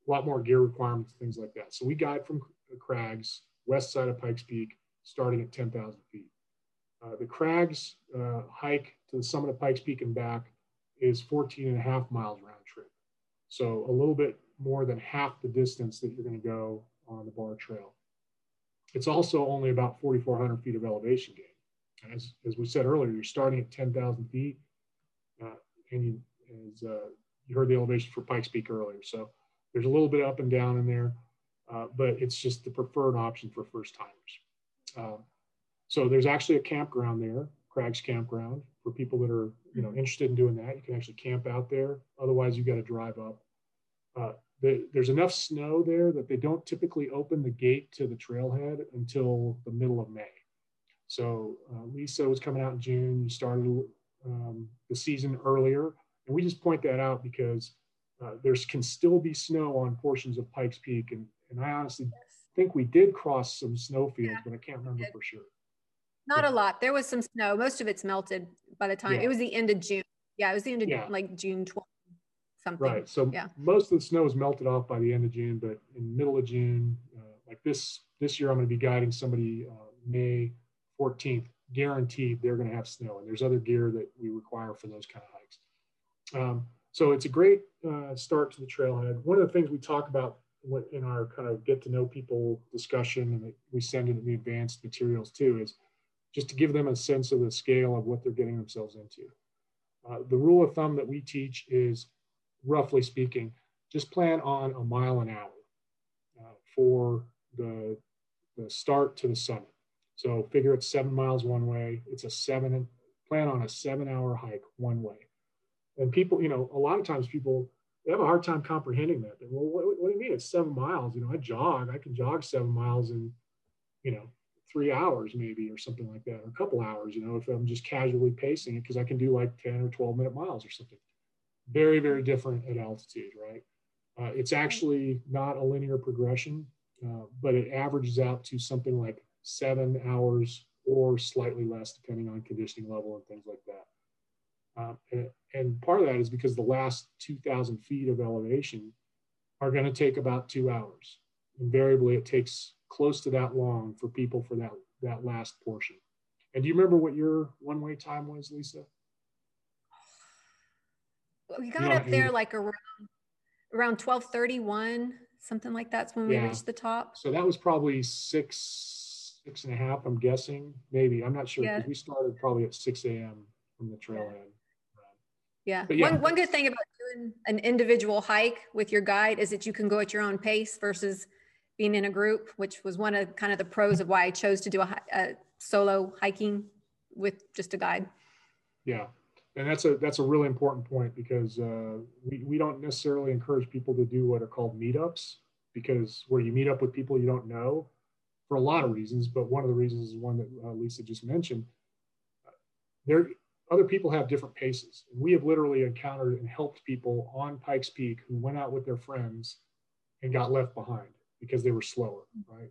a lot more gear requirements, things like that. So we guide from Crags, west side of Pikes Peak, starting at 10,000 feet. Uh, the Crags uh, hike to the summit of Pikes Peak and back is 14 and a half miles round trip. So a little bit more than half the distance that you're going to go on the Barr trail. It's also only about 4,400 feet of elevation gain as, as we said earlier, you're starting at 10,000 feet, uh, and you, as uh, you heard the elevation for Pikes Peak earlier. So there's a little bit up and down in there, uh, but it's just the preferred option for first timers. So there's actually a campground there, Crags Campground, for people that are you know interested in doing that. You can actually camp out there. Otherwise, you've got to drive up. Uh, the, there's enough snow there that they don't typically open the gate to the trailhead until the middle of May. So uh, Lisa was coming out in June. You started um, the season earlier, and we just point that out because uh, there can still be snow on portions of Pikes Peak, and, and I honestly yes. think we did cross some snowfields, yeah, but I can't remember for sure. Not a lot. There was some snow. Most of it's melted by the time yeah. it was the end of June. Yeah, it was the end of yeah. like June 12th. Something. Right. So yeah. most of the snow is melted off by the end of June, but in the middle of June, uh, like this this year, I'm going to be guiding somebody uh, May 14th, guaranteed they're going to have snow. And there's other gear that we require for those kind of hikes. Um, so it's a great uh, start to the trailhead. One of the things we talk about in our kind of get to know people discussion and we send in the advanced materials too is just to give them a sense of the scale of what they're getting themselves into. Uh, the rule of thumb that we teach is roughly speaking, just plan on a mile an hour uh, for the, the start to the summit. So figure it's seven miles one way. It's a seven, plan on a seven hour hike one way. And people, you know, a lot of times people, they have a hard time comprehending that. Well, what, what do you mean? It's seven miles. You know, I jog, I can jog seven miles in, you know, three hours maybe or something like that, or a couple hours, you know, if I'm just casually pacing it, because I can do like 10 or 12 minute miles or something. Very, very different at altitude, right? Uh, it's actually not a linear progression, uh, but it averages out to something like seven hours or slightly less, depending on conditioning level and things like that. Um, and, and, part of that is because the last 2,000 feet of elevation are going to take about two hours. Invariably, it takes close to that long for people for that, that last portion. And do you remember what your one way time was, Lisa? We got up there like around around 1231, something like that's when yeah. we reached the top. So that was probably six, six and a half, I'm guessing, maybe. I'm not sure. Yeah. We started probably at 6 a.m. from the trailhead. Yeah. Yeah. One, one good thing about doing an individual hike with your guide is that you can go at your own pace versus being in a group, which was one of kind of the pros of why I chose to do a, a solo hiking with just a guide. Yeah. And that's a that's a really important point because uh, we, we don't necessarily encourage people to do what are called meetups because where you meet up with people you don't know for a lot of reasons but one of the reasons is one that uh, lisa just mentioned. There other people have different paces. And we have literally encountered and helped people on pikes peak who went out with their friends and got left behind because they were slower right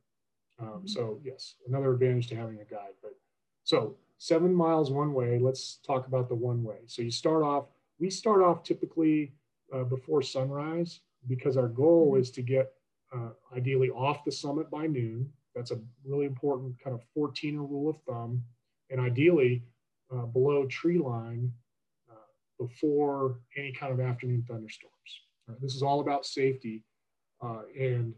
um, mm-hmm. so yes another advantage to having a guide but so seven miles one way. Let's talk about the one way. So you start off, we start off typically uh, before sunrise because our goal mm-hmm. is to get uh, ideally off the summit by noon. That's a really important kind of 14er rule of thumb. And ideally uh, below tree line uh, before any kind of afternoon thunderstorms. Right? This is all about safety. Uh, and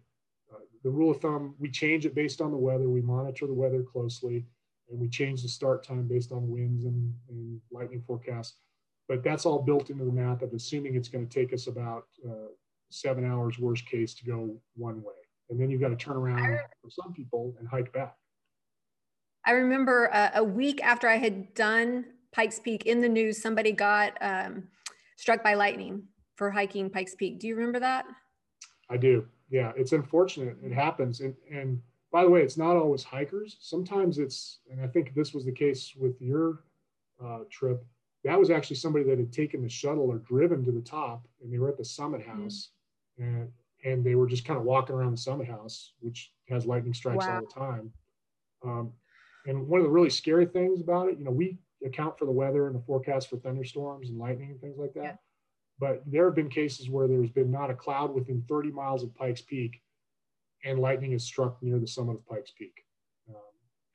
uh, the rule of thumb, we change it based on the weather. We monitor the weather closely and we change the start time based on winds and, and lightning forecasts. But that's all built into the math of assuming it's going to take us about uh, seven hours, worst case, to go one way. And then you've got to turn around for some people and hike back. I remember a, a week after I had done Pikes Peak in the news, somebody got um, struck by lightning for hiking Pikes Peak. Do you remember that? I do. Yeah, it's unfortunate. It happens. And, and by the way, it's not always hikers. Sometimes it's, and I think this was the case with your uh, trip. That was actually somebody that had taken the shuttle or driven to the top, and they were at the summit mm-hmm. house, mm-hmm. and and they were just kind of walking around the summit house, which has lightning strikes wow. all the time. Um, and one of the really scary things about it, you know, we account for the weather and the forecast for thunderstorms and lightning and things like that. But there have been cases where there's been not a cloud within 30 miles of Pikes Peak, and lightning is struck near the summit of Pikes Peak, um,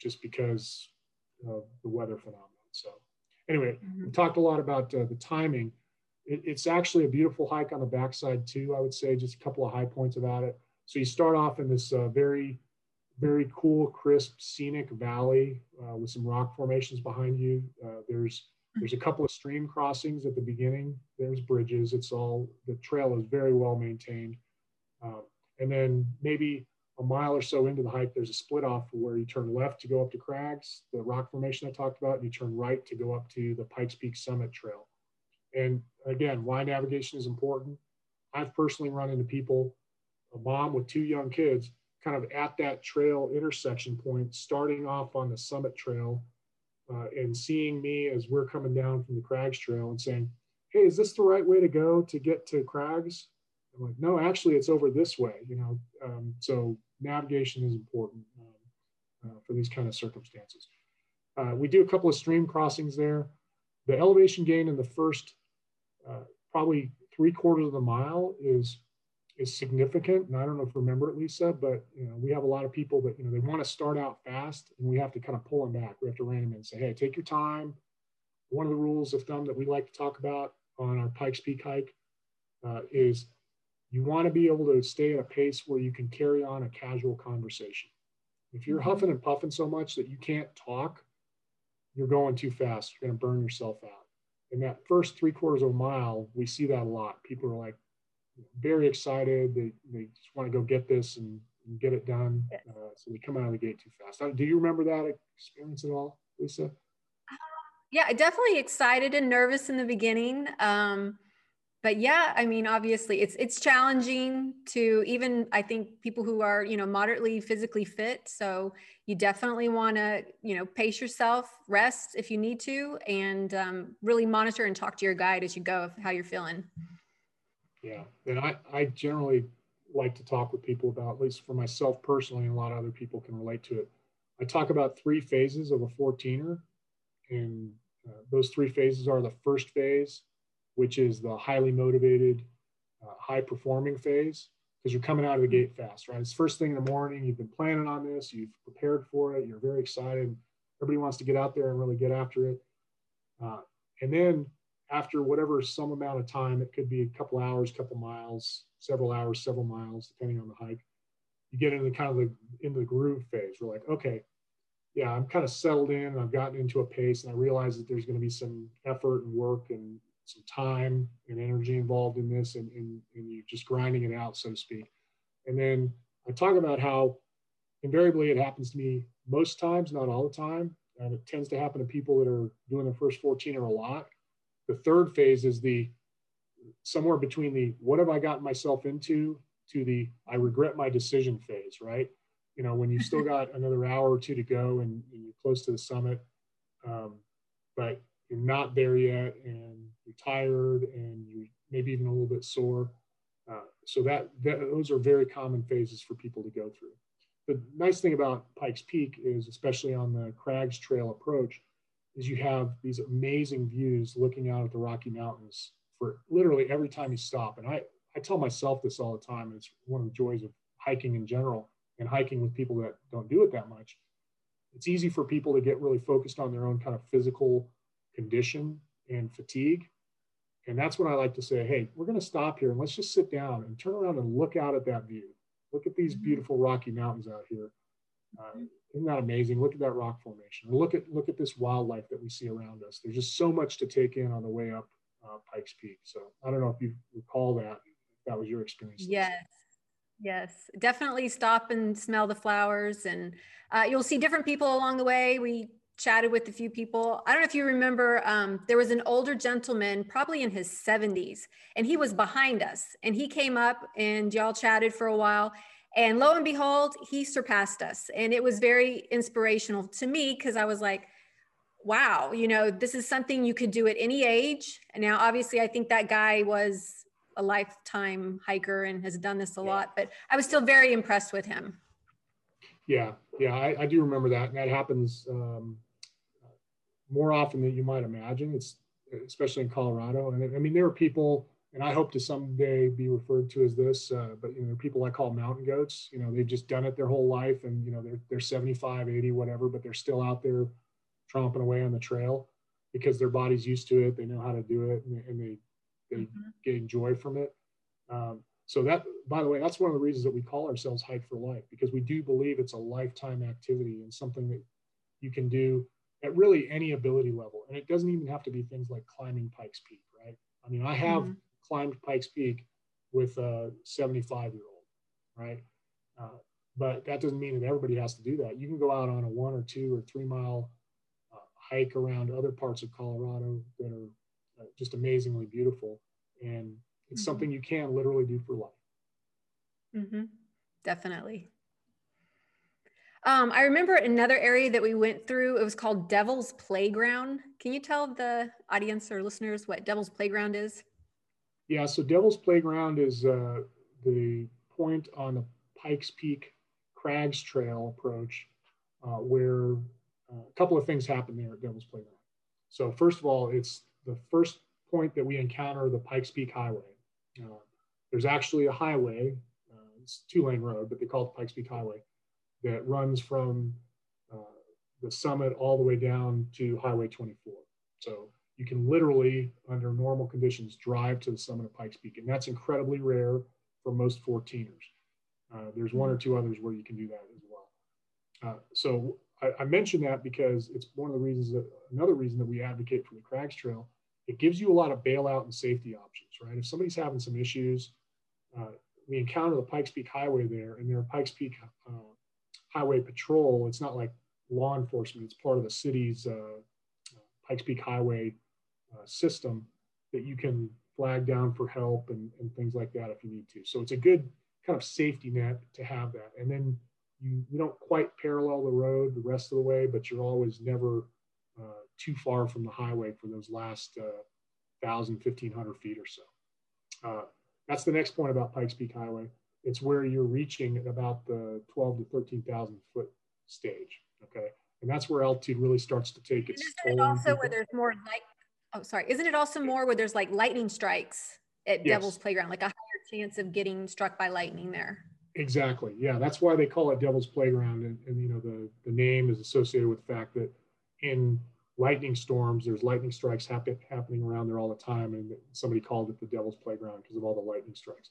just because of the weather phenomenon. So, anyway, mm-hmm. we talked a lot about uh, the timing. It, it's actually a beautiful hike on the backside too. I would say just a couple of high points about it. So you start off in this uh, very, very cool, crisp, scenic valley uh, with some rock formations behind you. Uh, there's there's a couple of stream crossings at the beginning. There's bridges. It's all the trail is very well maintained. Um, and then maybe a mile or so into the hike, there's a split off where you turn left to go up to Crags, the rock formation I talked about, and you turn right to go up to the Pikes Peak Summit Trail. And again, why navigation is important. I've personally run into people, a mom with two young kids, kind of at that trail intersection point, starting off on the Summit Trail uh, and seeing me as we're coming down from the Crags Trail and saying, Hey, is this the right way to go to get to Crags? I'm like, no, actually, it's over this way. You know, um, so navigation is important um, uh, for these kind of circumstances. Uh, we do a couple of stream crossings there. The elevation gain in the first uh, probably three quarters of the mile is is significant. And I don't know if you remember it, Lisa, but you know, we have a lot of people that you know they want to start out fast, and we have to kind of pull them back. We have to rein them in and say, hey, take your time. One of the rules of thumb that we like to talk about on our Pikes Peak hike uh, is you want to be able to stay at a pace where you can carry on a casual conversation. If you're mm-hmm. huffing and puffing so much that you can't talk, you're going too fast. You're going to burn yourself out. In that first three quarters of a mile, we see that a lot. People are like, very excited. They, they just want to go get this and, and get it done. Uh, so they come out of the gate too fast. Do you remember that experience at all, Lisa? Yeah, definitely excited and nervous in the beginning. Um, but yeah, I mean, obviously it's, it's challenging to even, I think people who are, you know, moderately physically fit. So you definitely want to, you know, pace yourself, rest if you need to, and um, really monitor and talk to your guide as you go of how you're feeling. Yeah. And I, I generally like to talk with people about, at least for myself personally, and a lot of other people can relate to it. I talk about three phases of a 14er. And uh, those three phases are the first phase, which is the highly motivated, uh, high performing phase, because you're coming out of the gate fast, right? It's first thing in the morning. You've been planning on this, you've prepared for it, you're very excited. Everybody wants to get out there and really get after it. Uh, and then after whatever some amount of time, it could be a couple hours, couple miles, several hours, several miles, depending on the hike. You get into the kind of the into the groove phase. We're like, okay, yeah, I'm kind of settled in and I've gotten into a pace and I realize that there's going to be some effort and work and some time and energy involved in this and, and, and you're just grinding it out, so to speak. And then I talk about how invariably it happens to me most times, not all the time. And it tends to happen to people that are doing the first 14er a lot. The third phase is the somewhere between the what have I gotten myself into to the I regret my decision phase, right? you know, when you still got another hour or two to go and, and you're close to the summit, um, but you're not there yet and you're tired and you maybe even a little bit sore. Uh, so that, that those are very common phases for people to go through. The nice thing about Pikes Peak is, especially on the Crags Trail approach, is you have these amazing views looking out at the Rocky Mountains for literally every time you stop. And I, I tell myself this all the time. It's one of the joys of hiking in general and hiking with people that don't do it that much, it's easy for people to get really focused on their own kind of physical condition and fatigue. And that's when I like to say, hey, we're going to stop here and let's just sit down and turn around and look out at that view. Look at these mm-hmm. beautiful Rocky Mountains out here. Uh, isn't that amazing? Look at that rock formation. Look at look at this wildlife that we see around us. There's just so much to take in on the way up uh, Pikes Peak. So I don't know if you recall that. That was your experience. Yes, Yes, definitely stop and smell the flowers. And uh, you'll see different people along the way. We chatted with a few people. I don't know if you remember, um, there was an older gentleman, probably in his 70s, and he was behind us. And he came up and y'all chatted for a while. And lo and behold, he surpassed us. And it was very inspirational to me because I was like, wow, you know, this is something you could do at any age. And now, obviously, I think that guy was a lifetime hiker and has done this a yeah. lot, but I was still very impressed with him. Yeah, yeah, I, I do remember that. And that happens um, more often than you might imagine. It's especially in Colorado. And I mean, there are people, and I hope to someday be referred to as this, uh, but you know, people I call mountain goats. You know, they've just done it their whole life, and you know, they're they're 75, 80, whatever, but they're still out there tromping away on the trail because their body's used to it. They know how to do it, and, and they they mm-hmm. gain joy from it. Um, so that, by the way, that's one of the reasons that we call ourselves Hike for Life because we do believe it's a lifetime activity and something that you can do at really any ability level. And it doesn't even have to be things like climbing Pikes Peak, right? I mean, I have mm-hmm. Climbed Pikes Peak with a 75 year old, right? Uh, but that doesn't mean that everybody has to do that. You can go out on a one or two or three mile uh, hike around other parts of Colorado that are uh, just amazingly beautiful. And it's mm-hmm. something you can literally do for life. Mm-hmm. Definitely. Um, I remember another area that we went through. It was called Devil's Playground. Can you tell the audience or listeners what Devil's Playground is? Yeah, so Devil's Playground is uh, the point on the Pikes Peak Crags Trail approach uh, where uh, a couple of things happen there at Devil's Playground. So first of all, it's the first point that we encounter the Pikes Peak Highway. Uh, there's actually a highway, uh, it's two lane road, but they call it the Pikes Peak Highway, that runs from uh, the summit all the way down to Highway 24. So you can literally, under normal conditions, drive to the summit of Pikes Peak. And that's incredibly rare for most 14ers. Uh, there's one or two others where you can do that as well. Uh, so I, I mention that because it's one of the reasons that another reason that we advocate for the Crags Trail. It gives you a lot of bailout and safety options, right? If somebody's having some issues, uh, we encounter the Pikes Peak Highway there, and there are Pikes Peak uh, Highway Patrol. It's not like law enforcement; it's part of the city's uh, Pikes Peak Highway uh, system that you can flag down for help and, and things like that if you need to. So it's a good kind of safety net to have that. And then you, you don't quite parallel the road the rest of the way, but you're always never uh, too far from the highway for those last uh, 1,000, 1,500 feet or so. Uh, that's the next point about Pikes Peak Highway. It's where you're reaching at about the 12 to 13,000 foot stage. Okay. And that's where altitude really starts to take its Isn't it also where there's more light? Oh, sorry. Isn't it also more where there's like lightning strikes at yes. Devil's Playground, like a higher chance of getting struck by lightning there? Exactly. Yeah, that's why they call it Devil's Playground, and, and you know the the name is associated with the fact that in lightning storms, there's lightning strikes happen, happening around there all the time, and somebody called it the Devil's Playground because of all the lightning strikes.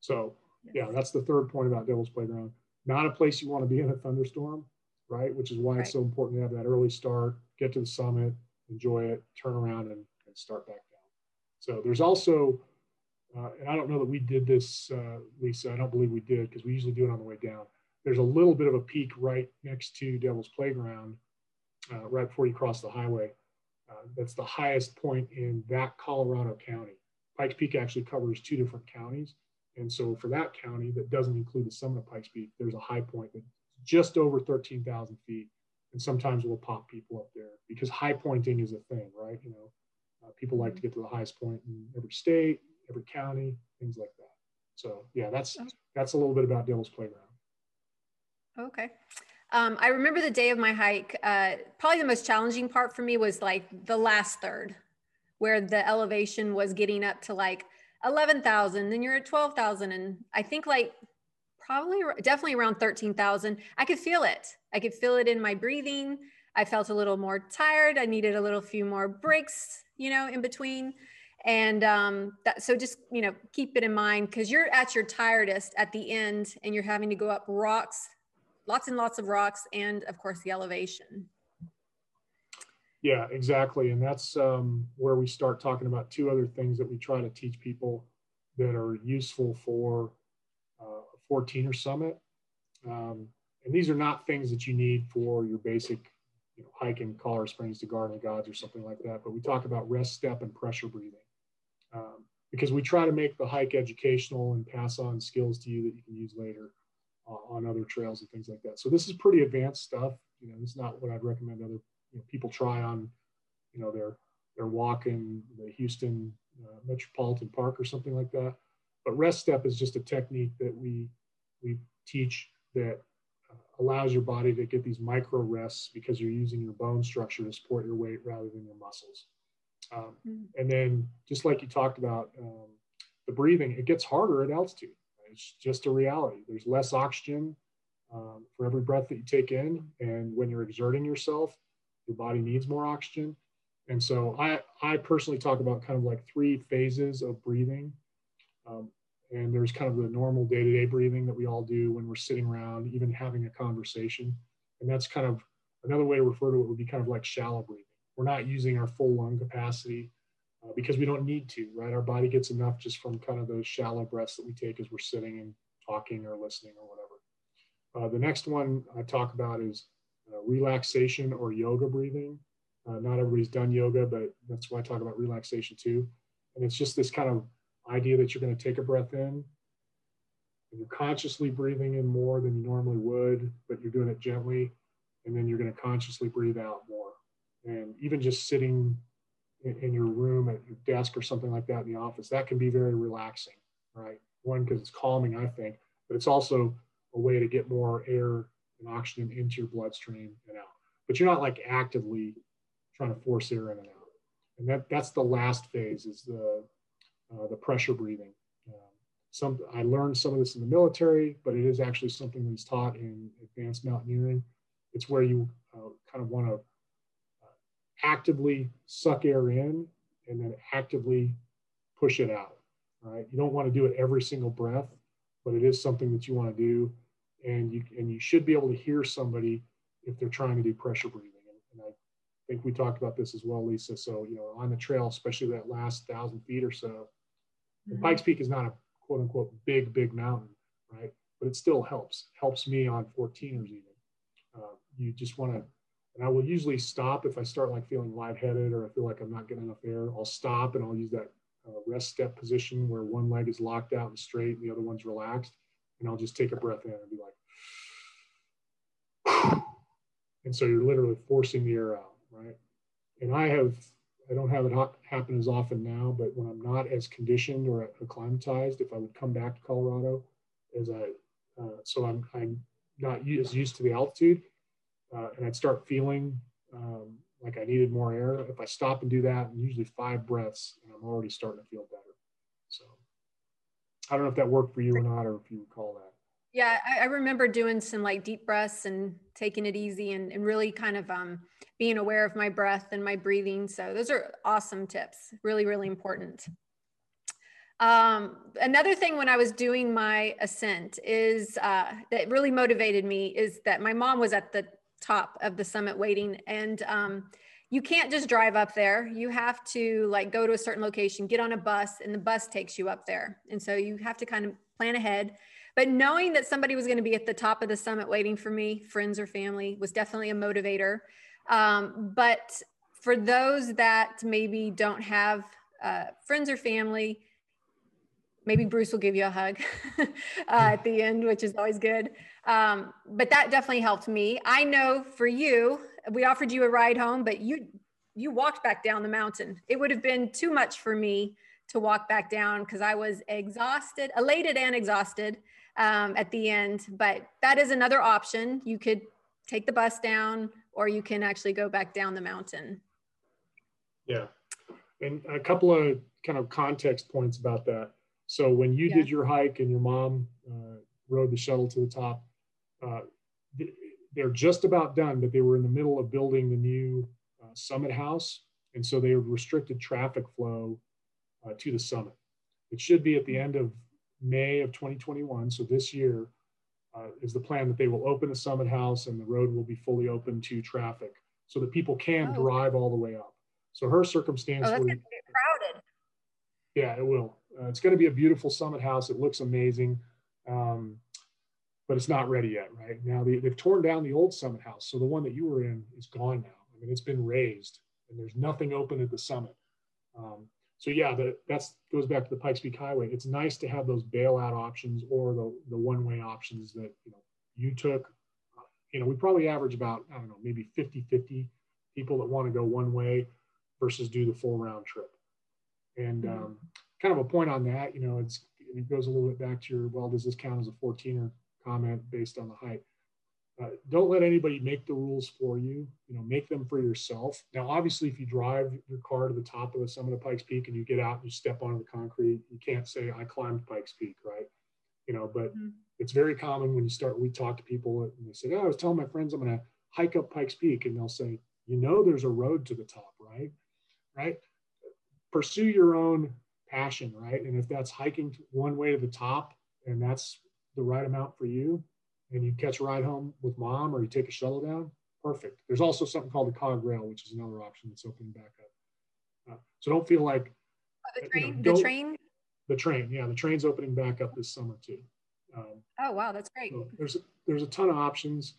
So yes. yeah, that's the third point about Devil's Playground. Not a place you want to be in a thunderstorm, right? Which is why right. it's so important to have that early start, get to the summit, enjoy it, turn around, and, and start back down. So there's also uh, and I don't know that we did this, uh, Lisa. I don't believe we did because we usually do it on the way down. There's a little bit of a peak right next to Devil's Playground, uh, right before you cross the highway. Uh, that's the highest point in that Colorado County. Pikes Peak actually covers two different counties. And so for that county that doesn't include the summit of Pikes Peak, there's a high point that's just over 13,000 feet. And sometimes we'll pop people up there because high pointing is a thing, right? You know, uh, people like to get to the highest point in every state, every county, things like that. So yeah, that's that's a little bit about Devil's Playground. Okay. Um, I remember the day of my hike. Uh, probably the most challenging part for me was like the last third, where the elevation was getting up to like 11,000, then you're at 12,000. And I think like probably definitely around 13,000. I could feel it. I could feel it in my breathing. I felt a little more tired. I needed a little few more breaks, you know, in between. And um, that, so just, you know, keep it in mind because you're at your tiredest at the end and you're having to go up rocks, lots and lots of rocks, and of course the elevation. Yeah, exactly. And that's um, where we start talking about two other things that we try to teach people that are useful for 14er summit. Um, and these are not things that you need for your basic you know, hike in Colorado Springs to Garden of Gods or something like that. But we talk about rest step and pressure breathing um, because we try to make the hike educational and pass on skills to you that you can use later uh, on other trails and things like that. So this is pretty advanced stuff. You know, it's not what I'd recommend other you know, people try on, you know, their their walk in the Houston uh, Metropolitan Park or something like that. But rest step is just a technique that we we teach that uh, allows your body to get these micro rests because you're using your bone structure to support your weight rather than your muscles. Um, mm. And then, just like you talked about, um, the breathing, it gets harder at altitude. It's just a reality. There's less oxygen um, for every breath that you take in. And when you're exerting yourself, your body needs more oxygen. And so I, I personally talk about kind of like three phases of breathing. Um, and there's kind of the normal day to day breathing that we all do when we're sitting around, even having a conversation. And that's kind of another way to refer to it would be kind of like shallow breathing we're not using our full lung capacity uh, because we don't need to, right? Our body gets enough just from kind of those shallow breaths that we take as we're sitting and talking or listening or whatever. Uh, the next one I talk about is uh, relaxation or yoga breathing. Uh, not everybody's done yoga, but that's why I talk about relaxation too. And it's just this kind of idea that you're going to take a breath in and you're consciously breathing in more than you normally would, but you're doing it gently. And then you're going to consciously breathe out more. And even just sitting in, in, your room at your desk or something like that in the office that can be very relaxing right? One because it's calming i think but it's also a way to get more air and oxygen into your bloodstream and out. But you're not like actively trying to force air in and out. And that that's the last phase is the uh, the pressure breathing um, some i learned some of this in the military but it is actually something that's taught in advanced mountaineering it's where you uh, kind of want to actively suck air in and then actively push it out. Right? You don't want to do it every single breath, but it is something that you want to do, and you and you should be able to hear somebody if they're trying to do pressure breathing. And, and I think we talked about this as well, Lisa. So you know, on the trail, especially that last thousand feet or so, mm-hmm. Pikes Peak is not a quote unquote big, big mountain, right? But it still helps, helps me on 14ers even. Uh, you just want to, and I will usually stop if I start like feeling lightheaded or I feel like I'm not getting enough air. I'll stop and I'll use that uh, rest step position where one leg is locked out and straight and the other one's relaxed. And I'll just take a breath in and be like, and so you're literally forcing the air out, right? And I have I don't have it happen as often now, but when I'm not as conditioned or acclimatized, if I would come back to Colorado, as I, uh, so I'm, I'm not as used to the altitude, uh, and I'd start feeling um, like I needed more air. If I stop and do that, usually five breaths, and I'm already starting to feel better. So I don't know if that worked for you or not, or if you recall that. Yeah, I, I, remember doing some like deep breaths and taking it easy and, and really kind of um, being aware of my breath and my breathing. So those are awesome tips, really, really important. Um, another thing when I was doing my ascent is uh, that really motivated me is that my mom was at the top of the summit waiting and um, you can't just drive up there. You have to like go to a certain location, get on a bus and the bus takes you up there. And so you have to kind of plan ahead but knowing that somebody was going to be at the top of the summit waiting for me, friends or family, was definitely a motivator. Um, but for those that maybe don't have uh, friends or family, maybe Bruce will give you a hug uh, at the end, which is always good. Um, but that definitely helped me. I know for you, we offered you a ride home, but you you walked back down the mountain. It would have been too much for me to walk back down because I was exhausted, elated and exhausted um, at the end. But that is another option. You could take the bus down or you can actually go back down the mountain. Yeah. And a couple of kind of context points about that. So when you yeah. did your hike and your mom uh, rode the shuttle to the top, uh, they're just about done, but they were in the middle of building the new uh, summit house. And so they restricted traffic flow uh, to the summit. It should be at the end of May of 2021, so this year, uh, is the plan that they will open the Summit House and the road will be fully open to traffic so that people can oh. drive all the way up. So her circumstance. Oh, that's going to get crowded. Yeah, it will. Uh, it's going to be a beautiful Summit House. It looks amazing, um, but it's not ready yet. Right now, they, they've torn down the old Summit House, so the one that you were in is gone now. I mean, it's been razed, and there's nothing open at the summit. Um, so yeah, that that's goes back to the Pikes Peak Highway. It's nice to have those bailout options or the, the one-way options that you know you took. You know, we probably average about, I don't know, maybe 50-50 people that want to go one way versus do the full round trip. And mm-hmm. um, kind of a point on that, you know, it's it goes a little bit back to your well, does this count as a 14er comment based on the height? Uh, don't let anybody make the rules for you. You know, make them for yourself. Now, obviously, if you drive your car to the top of the summit of Pikes Peak and you get out and you step onto the concrete, you can't say I climbed Pikes Peak, right? You know, but mm-hmm. it's very common when you start. We talk to people and they say, "Oh, I was telling my friends I'm going to hike up Pikes Peak," and they'll say, "You know, there's a road to the top, right? Right? Pursue your own passion, right? And if that's hiking one way to the top, and that's the right amount for you, and you catch a ride home with mom or you take a shuttle down, perfect. There's also something called the cog rail, which is another option that's opening back up. Uh, so don't feel like oh, the train. You know, the train. The train, yeah, the train's opening back up this summer too. Um, oh wow, that's great. So there's a, there's a ton of options.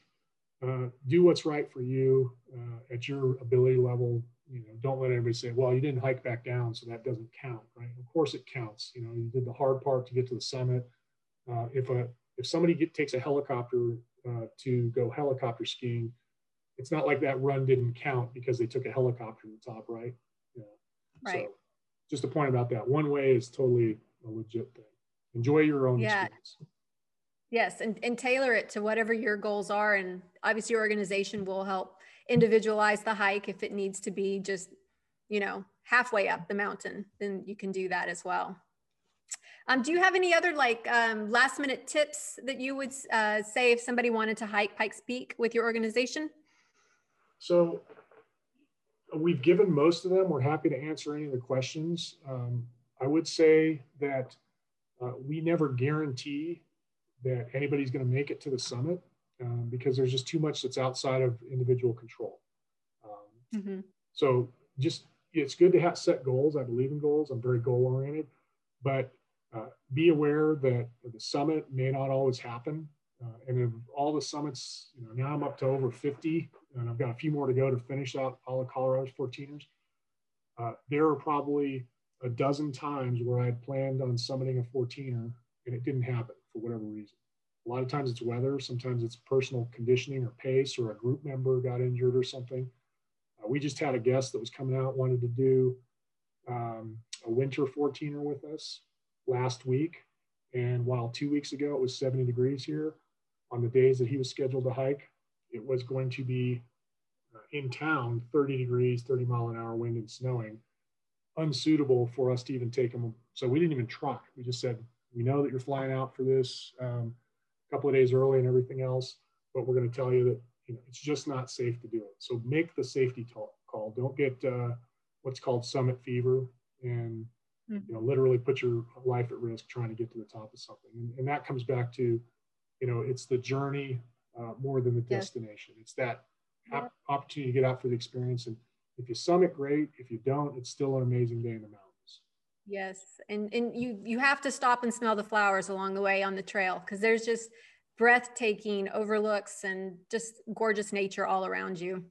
Uh, do what's right for you uh, at your ability level. You know, don't let anybody say, "Well, you didn't hike back down, so that doesn't count." Right? Of course, it counts. You know, you did the hard part to get to the summit. Uh, if a if somebody get, takes a helicopter uh, to go helicopter skiing, it's not like that run didn't count because they took a helicopter to the top, right? Yeah. Right. So just a point about that. One way is totally a legit thing. Enjoy your own yeah. experience. Yes, and, and tailor it to whatever your goals are. And obviously, your organization will help individualize the hike if it needs to be just, you know, halfway up the mountain, then you can do that as well. Um, do you have any other like um, last minute tips that you would uh, say if somebody wanted to hike Pikes Peak with your organization? So we've given most of them. We're happy to answer any of the questions. Um, I would say that uh, we never guarantee that anybody's going to make it to the summit um, because there's just too much that's outside of individual control. Um, mm-hmm. So just it's good to have set goals. I believe in goals. I'm very goal oriented, but Uh, be aware that the summit may not always happen. Uh, and of all the summits, you know, now I'm up to over 50, and I've got a few more to go to finish out all of Colorado's 14ers. Uh, there are probably a dozen times where I had planned on summiting a 14er and it didn't happen for whatever reason. A lot of times it's weather, sometimes it's personal conditioning or pace, or a group member got injured or something. Uh, we just had a guest that was coming out, wanted to do um, a winter 14er with us last week. And while two weeks ago it was 70 degrees here, on the days that he was scheduled to hike, it was going to be uh, in town 30 degrees, 30 mile an hour wind and snowing, unsuitable for us to even take him. So we didn't even try. We just said, we know that you're flying out for this um, a couple of days early and everything else, but we're going to tell you that you know, it's just not safe to do it. So make the safety call. Don't get uh, what's called summit fever and mm-hmm. you know literally put your life at risk trying to get to the top of something. And, and that comes back to you know it's the journey uh, more than the destination. It's that opportunity to get out for the experience. And if you summit, great. If you don't, it's still an amazing day in the mountains. Yes, and and you you have to stop and smell the flowers along the way on the trail because there's just breathtaking overlooks and just gorgeous nature all around you.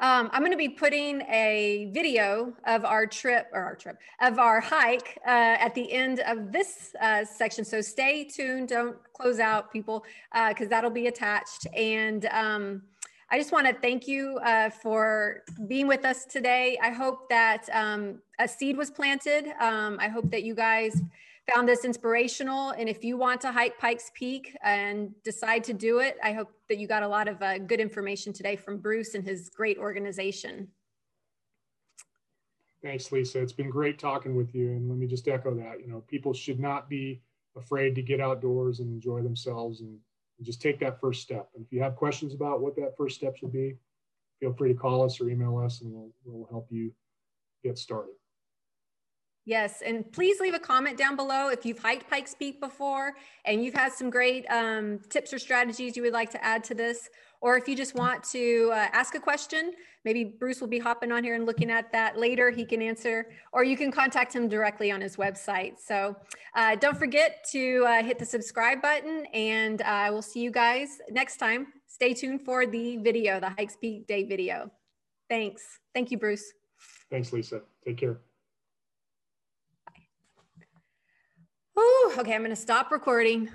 Um, I'm going to be putting a video of our trip or our trip of our hike uh, at the end of this uh, section. So stay tuned. Don't close out people because uh, that'll be attached. And um, I just want to thank you uh, for being with us today. I hope that um, a seed was planted. Um, I hope that you guys found this inspirational. And if you want to hike Pikes Peak and decide to do it, I hope that you got a lot of uh, good information today from Bruce and his great organization. Thanks, Lisa. It's been great talking with you. And let me just echo that, you know, people should not be afraid to get outdoors and enjoy themselves and and just take that first step. And if you have questions about what that first step should be, feel free to call us or email us and we'll, we'll help you get started. Yes, and please leave a comment down below if you've hiked Pikes Peak before and you've had some great um, tips or strategies you would like to add to this, or if you just want to uh, ask a question, maybe Bruce will be hopping on here and looking at that later. He can answer, or you can contact him directly on his website. So uh, don't forget to uh, hit the subscribe button, and I will see you guys next time. Stay tuned for the video, the Hikes Peak Day video. Thanks. Thank you, Bruce. Thanks, Lisa. Take care. Ooh, okay, I'm going to stop recording.